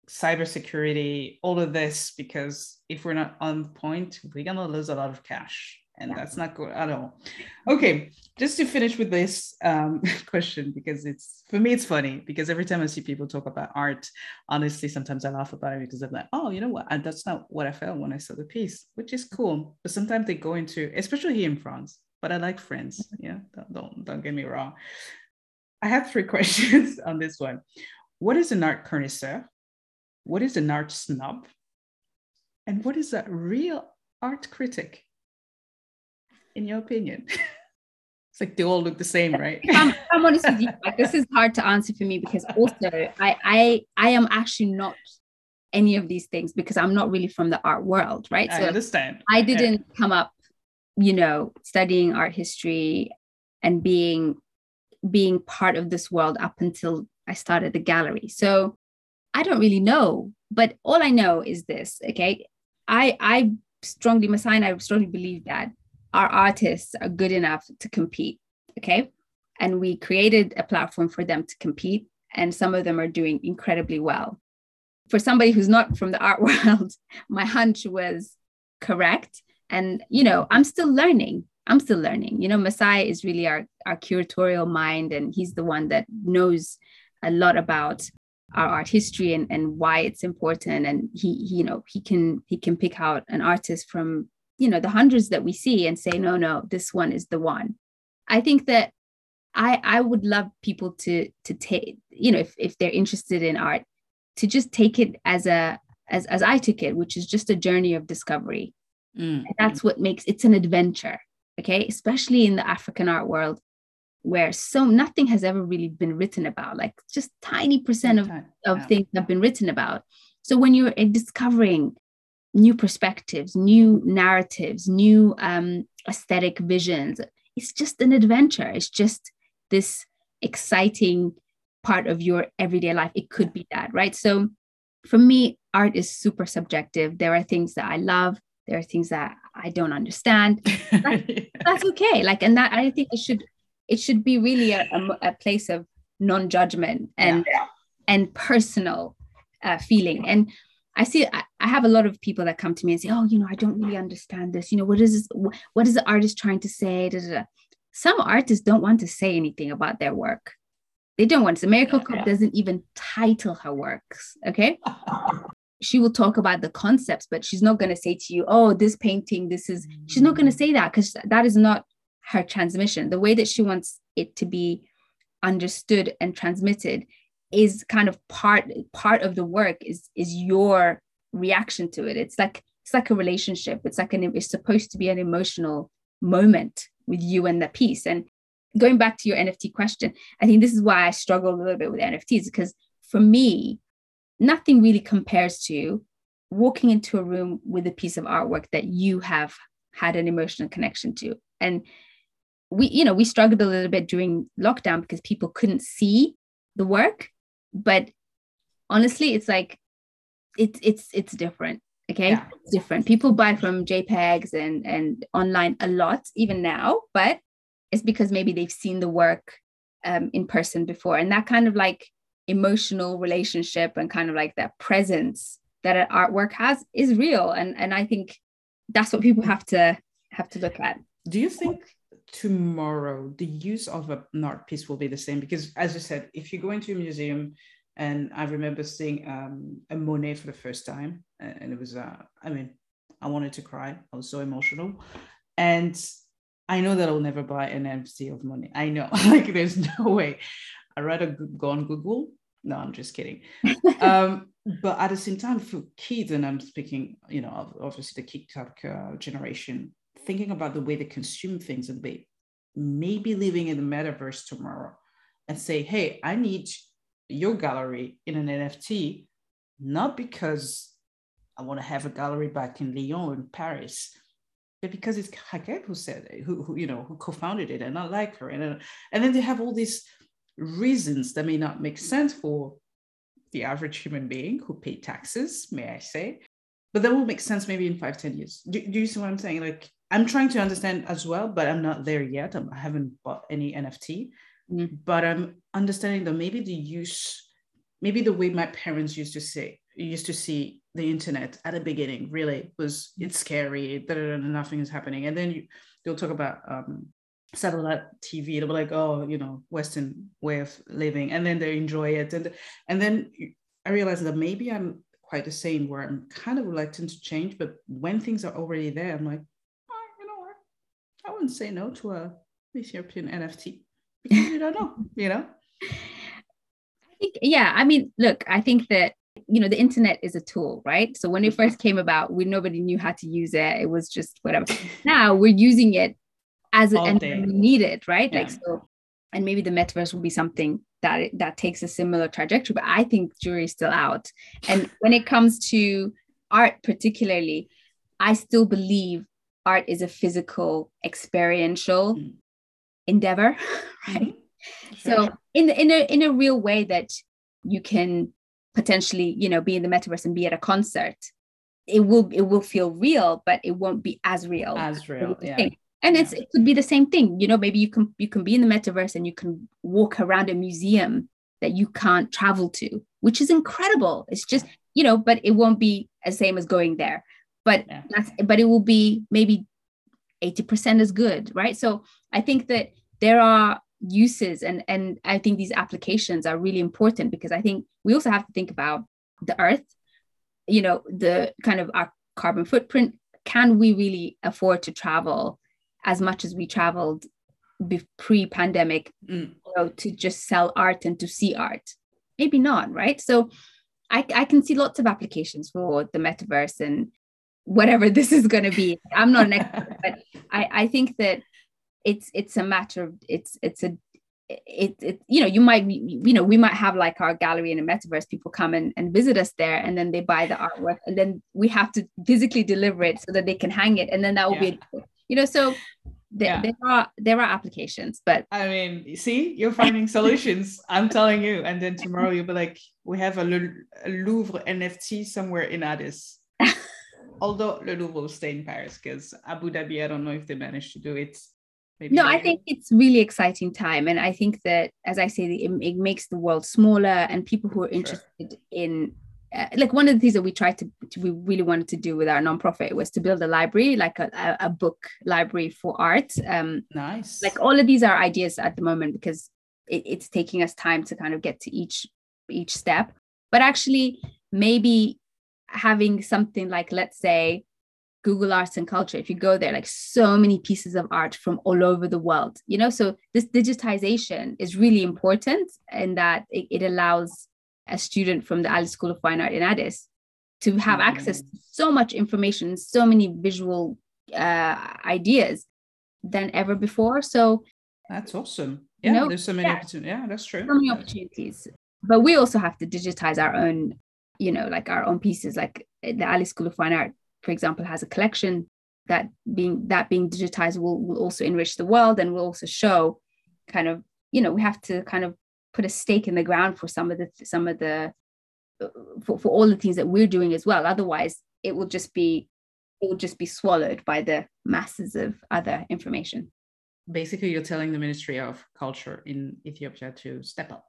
cybersecurity all of this because if we're not on point we're gonna lose a lot of cash and yeah. that's not good at all okay just to finish with this um, question because it's for me it's funny because every time i see people talk about art honestly sometimes i laugh about it because i'm like oh you know what and that's not what i felt when i saw the piece which is cool but sometimes they go into especially here in france but I like friends. Yeah, don't, don't, don't get me wrong. I have three questions on this one. What is an art connoisseur? What is an art snob? And what is a real art critic? In your opinion? it's like they all look the same, right? I'm, I'm honest with you. Like, this is hard to answer for me because also I I I am actually not any of these things because I'm not really from the art world, right? I so understand. I didn't yeah. come up you know studying art history and being being part of this world up until i started the gallery so i don't really know but all i know is this okay i i strongly Mesai and i strongly believe that our artists are good enough to compete okay? And we created a platform for them to compete and some of them are doing incredibly well. For somebody who's not from the art world my hunch was correct. And you know i'm still learning. I'm still learning. You know Mesai is really our our curatorial mind and he's the one that knows a lot about our art history and, and why it's important. And he, he you know he can he can pick out an artist from you know the hundreds that we see and say no no this one is the one i think that i i would love people to to take you know if, if they're interested in art to just take it as a as, as i took it which is just a journey of discovery Mm. that's what makes it's an adventure. Okay. Especially in the African art world where so nothing has ever really been written about, like just tiny percent of, of yeah. things have been written about. So when you're discovering new perspectives, new narratives, new um, aesthetic visions, it's just an adventure. It's just this exciting part of your everyday life. It could be that, right? So for me, art is super subjective. There are things that I love, there are things that i don't understand that's, yeah. that's okay like and that i think it should it should be really a, a, a place of non-judgment and yeah. and personal uh, feeling and i see I, I, have a lot of people that come to me and say oh you know i don't really understand this you know what is this what is the artist trying to say da, da, da. some artists don't want to say anything about their work they don't want to. Miracle yeah. doesn't even title her works. Okay. she will talk about the concepts, but she's not going to say to you, oh, this painting, this is, she's not going to mm. say that because that is not her transmission. The way that she wants it to be understood and transmitted is kind of part part of the work is is your reaction to it. It's like it's like a relationship. It's like an it's supposed to be an emotional moment with you and the piece. And going back to your nft question i think this is why i struggle a little bit with nfts because for me nothing really compares to walking into a room with a piece of artwork that you have had an emotional connection to. And we you know we struggled a little bit during lockdown because people couldn't see the work but honestly it's like it's it's it's different okay? Yeah. it's different. People buy from jpegs and and online a lot even now but it's because maybe they've seen the work um, in person before. And that kind of like emotional relationship and kind of like that presence that an artwork has is real. And and i think that's what people have to have to look at. Do you think tomorrow the use of an art piece will be the same because as you said if you go into a museum and i remember seeing um, a monet for the first time and it was uh, i mean i wanted to cry i was so emotional and i know that i'll never buy an nft of monet i know like there's no way i'd rather go on Google. No, I'm just kidding. um, but at the same time, for kids, and I'm speaking, you know, obviously the TikTok uh, generation, thinking about the way they consume things and they maybe living in the metaverse tomorrow and say, hey, I need your gallery in an NFT, not because I want to have a gallery back in Lyon in Paris, but because it's Rakeb who said it, who, who you know who co-founded it, and I like her, and and then they have all these reasons that may not make sense for the average human being who pay taxes, may I say, but that will make sense maybe in five, ten years. Do, do you see what I'm saying? Like I'm trying to understand as well, but I'm not there yet. I'm, I have not bought any NFT, mm. but I'm understanding that maybe the use, maybe the way my parents used to say, used to see the internet at the beginning really was it's scary, nothing is happening. And then you, they'll talk about um, satellite TV. They'll be like, oh, you know, Western way of living, and then they enjoy it, and and then I realized that maybe I'm quite the same, where I'm kind of reluctant to change, but when things are already there, I'm like, oh, you know what, I wouldn't say no to a European NFT because you don't know, you know. I think, yeah, I mean, look, I think that you know the internet is a tool right? So when it mm-hmm. first came about we nobody knew how to use it. It was just whatever. Now we're using it as and we need it right? Yeah. like so and maybe the metaverse will be something that that takes a similar trajectory but i think jury's still out. And when it comes to art particularly i still believe art is a physical experiential mm. endeavor right? Mm-hmm. sure. so in in a in a real way that you can potentially you know be in the metaverse and be at a concert it will it will feel real but it won't be as real. As real yeah. and it's it could be the same thing. You know maybe you can you can be in the metaverse and you can walk around a museum that you can't travel to which is incredible. It's just you know but it won't be as same as going there but yeah. that's but it will be maybe 80% as good right so i think that there are uses and and i think these applications are really important because i think we also have to think about the earth you know the kind of our carbon footprint can we really afford to travel as much as we traveled pre-pandemic mm. you know, to just sell art and to see art maybe not right so I, I can see lots of applications for the metaverse and whatever this is going to be. I'm not an expert but I, I think that it's it's a matter of it's it's a it, it you know you might you know we might have like our gallery in a metaverse. People come and, and visit us there and then they buy the artwork and then we have to physically deliver it so that they can hang it and then that will yeah. be you know so th- yeah. there are there are applications but i mean see you're finding solutions. I'm telling you. And then tomorrow you'll be like we have a, a louvre nft somewhere in addis although le louvre will stay in paris because abu dhabi i don't know if they managed to do it. Maybe no, I think it's really exciting time, and I think that, as I say, it, it makes the world smaller, and people who are interested sure. in uh, like one of the things that we tried to, to, we really wanted to do with our nonprofit was to build a library like a, a book library for art. Um nice. like all of these are ideas at the moment because it, it's taking us time to kind of get to each each step. But actually maybe having something like let's say Google Arts and Culture, if you go there, like so many pieces of art from all over the world, you know, so this digitization is really important in that it, it allows a student from the Alle School of Fine Art in Addis to have mm-hmm. access to so much information, so many visual uh, ideas than ever before. So that's awesome. Yeah, you know, there's so many yeah, opportunities. Yeah, that's true. So many opportunities. But we also have to digitize our own, you know, like our own pieces. Like eh, the Alle School of Fine Art for example, has a collection that being that being digitized will, will also enrich the world and will also show kind of you know we have to kind of put a stake in the ground for some of the some of the uh, for, for all the things that we're doing as well otherwise it will just be it will just be swallowed by the masses of other information basically you're telling the ministry of culture in ethiopia to step up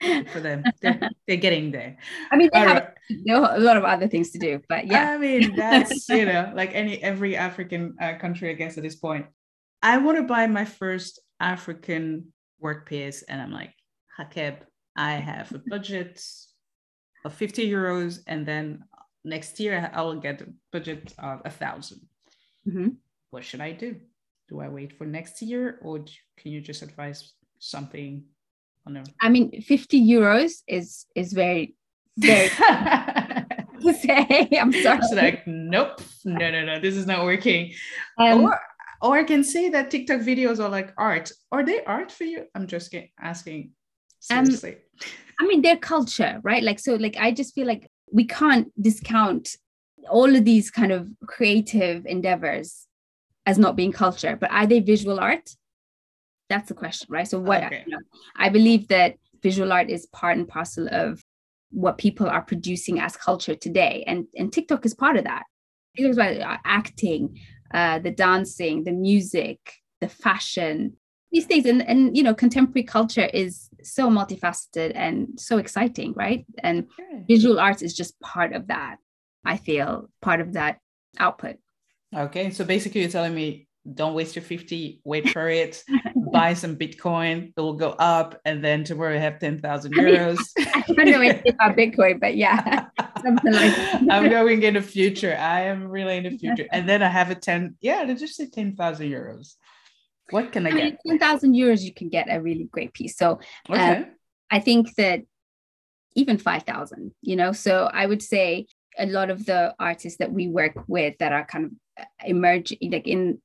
for them. They're, they're, getting there. I mean, they have right. a lot of other things to do, but yeah. I mean, that's you know, like any every African uh, country, I guess, at this point. I want to buy my first African work piece, and I'm like, Rakeb, I have a budget of 50 euros, and then next year I will get a budget of a 1000 mm-hmm. What should I do? Do I wait for next year, or can you just advise something I mean, 50 euros is is very very to say. I'm sorry. like, nope, no, no, no, this is not working. Um, or or I can say that TikTok videos are like art. Are they art for you? I'm just asking um, seriously. Um, I mean, they're culture, right? Like, so, like, I just feel like we can't discount all of these kind of creative endeavors as not being culture, but are they visual art? That's the question, right? So, what okay. you know, I believe that visual art is part and parcel of what people are producing as culture today, and and TikTok is part of that. It's about uh, acting, uh, the dancing, the music, the fashion, these things, and and you know, contemporary culture is so multifaceted and so exciting, right? And okay. visual arts is just part of that. I feel part of that output. Okay, so basically, you're telling me don't waste your 50 wait for it buy some bitcoin it will go up and then tomorrow you have 10,000 euros. I, don't know anything about bitcoin but yeah something like that. i'm going in the future. I am really in the future. And then i have a 10 yeah let's just say 10,000 euros. What can i, I get? 10,000 euros you can get a really great piece. So uh, okay. I think that even 5,000 you know? So i would say a lot of the artists that we work with that are kind of emerging like in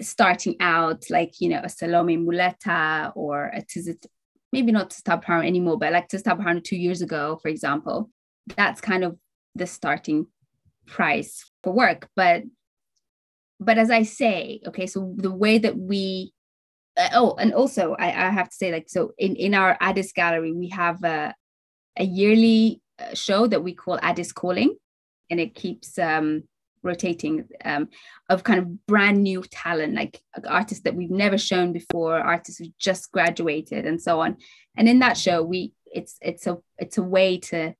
starting out like you know a Salome Muleta or a Tizta maybe not Tizta Berhanu anymore but like Tizta Berhanu two years ago for example that's kind of the starting price for work. But but as I say okay so the way that we uh, oh and also I, I have to say like so in in our Addis gallery we have a a yearly uh, show that we call Addis Calling and it keeps um rotating um, of kind of brand new talent, like artists that we've never shown before, artists who just graduated, and so on. And in that show, we it's it's a it's a way to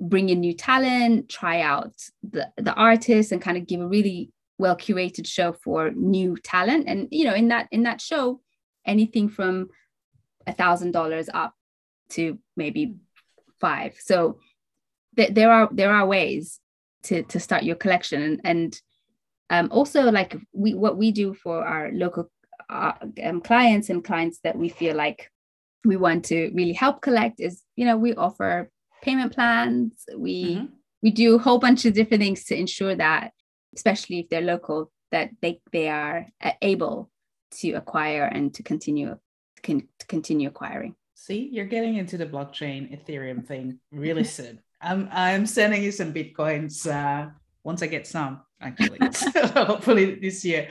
bring in new talent, try out the the artists, and kind of give a really well curated show for new talent. And you know, in that in that show, anything from a thousand dollars up to maybe five. So th- there are there are ways to to start your collection. And, and um, also like we what we do for our local uh, um, clients and clients that we feel like we want to really help collect is you know we offer payment plans. We mm-hmm. we do a whole bunch of different things to ensure that especially if they're local that they they are uh, able to acquire and to continue can to continue acquiring. See you're getting into the blockchain ethereum thing really soon I'm I'm sending you some bitcoins uh, once I get some actually. hopefully this year.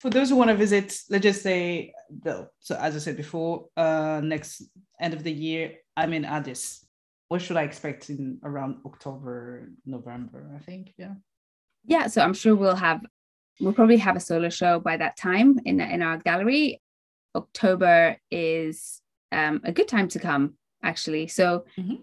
For those who want to visit, let's just say the so as I said before, uh, next end of the year, I'm in Addis. What should I expect in around October, November? I think, yeah. Yeah, so I'm sure we'll have we'll probably have a solo show by that time in in our gallery. October is um, a good time to come actually. So mm-hmm.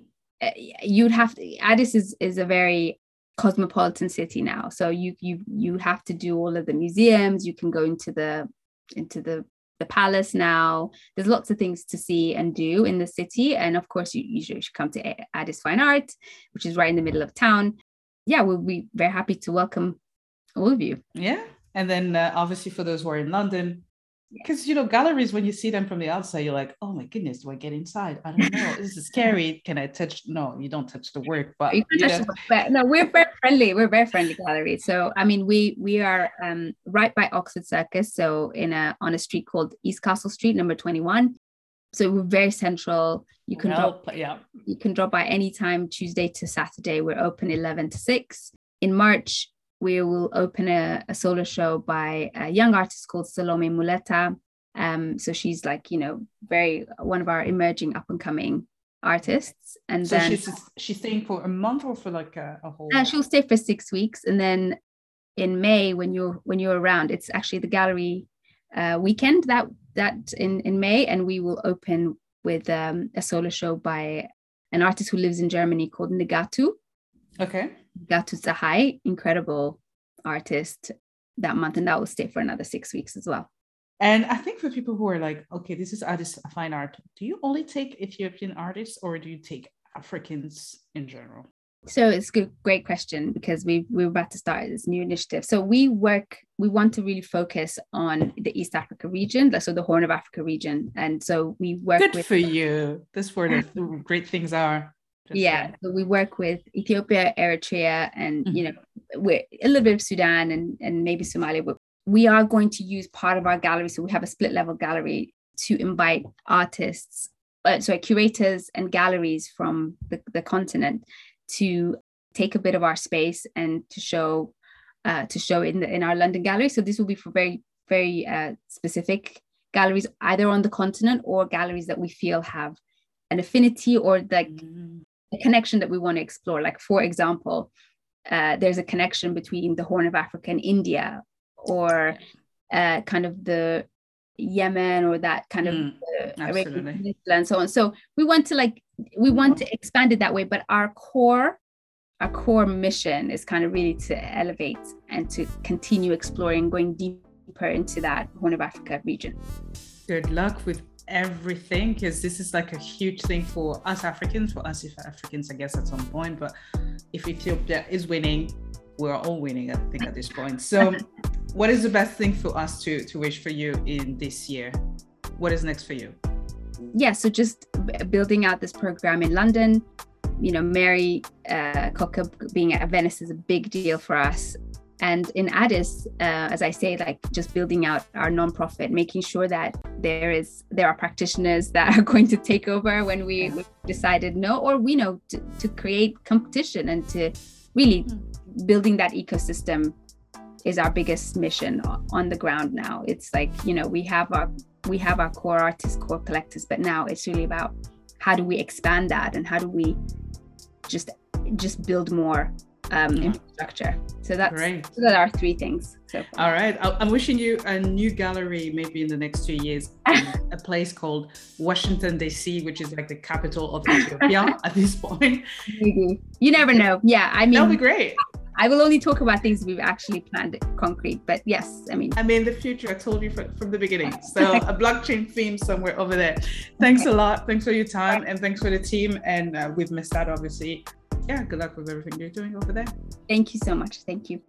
Uh, you'd have to addis is is a very cosmopolitan city now. So you you you have to do all of the museums. You can go into the into the the palace now. There's lots of things to see and do in the city. And of course you, you should come to addis fine art which is right in the middle of town. Yeah we'll be very happy to welcome all of you. Yeah. And then uh, obviously for those who are in london because you know galleries when you see them from the outside you're like oh my goodness do i get inside? I don't know. This is scary. Can i touch no you don't touch the work but you you touch the, no we're very friendly. We're very friendly gallery so i mean we we are um, right by oxford circus so in a on a street called east castle street number 21 so we're very central. You can well, drop yeah. you can drop by anytime tuesday to saturday. We're open 11 to 6 in march we will open a, a solo show by a young artist called Salome Muleta. Um, so she's like, you know, very one of our emerging up and coming artists. And so then she's she's staying for a month or for like a, a whole. Uh, she'll stay for six weeks, and then in May when you're when you're around, it's actually the gallery uh, weekend that that in in May, and we will open with um, a solo show by an artist who lives in Germany called Negatu. Okay. Gatu Zahai, incredible artist that month, and that will stay for another six weeks as well. And I think for people who are like, okay, this is artist fine art, do you only take Ethiopian artists or do you take Africans in general? So it's a great question because we we're about to start this new initiative. So we work, we want to really focus on the East Africa region, so the Horn of Africa region, and so we work. Good for you. That's where the great things are yeah so we work with ethiopia eritrea and mm-hmm. you know we're a little bit of sudan and and maybe somalia but we are going to use part of our gallery. So we have a split level gallery to invite artists, uh, sorry, curators and galleries from the, the continent to take a bit of our space and to show uh, to show in the, in our London gallery. So this will be for very very uh, specific galleries, either on the continent or galleries that we feel have an affinity or like mm. A connection that we want to explore. Like for example, uh, there's a connection between the Horn of Africa and India, or uh, kind of the Yemen or that kind of mm, Arabian and so on. So we want to like we want to expand it that way, but our core our core mission is kind of really to elevate and to continue exploring, going deeper into that Horn of Africa region. Good luck with everything because this is like a huge thing for us Africans, for us if Africans, I guess, at some point. But if Ethiopia is winning, we're all winning, I think, at this point. So, what is the best thing for us to, to wish for you in this year? What is next for you? Yeah, so just building out this program in London, you know, Mary uh, being at Venice is a big deal for us. And in Addis, uh, as I say, like just building out our nonprofit, making sure that there is there are practitioners that are going to take over when we, we decided no, or we know to, to create competition and to really hmm. building that ecosystem is our biggest mission on the ground now. It's like you know we have our we have our core artists, core collectors, but now it's really about how do we expand that and how do we just just build more um, yeah. infrastructure. So that's Great. so that are three things. So all right, I'm wishing you a new gallery maybe in the next two years. a place called Washington D.C., which is like the capital of Ethiopia at this point. Maybe you never know. Yeah, I mean that'll be great. I will only talk about things we've actually planned concrete. But yes, I mean, I mean, the future. I told you from, from the beginning. So a blockchain theme somewhere over there. Thanks okay. a lot. Thanks for your time and thanks for the team. And uh, we've missed out, obviously. Yeah, good luck with everything you're doing over there. Thank you so much. Thank you.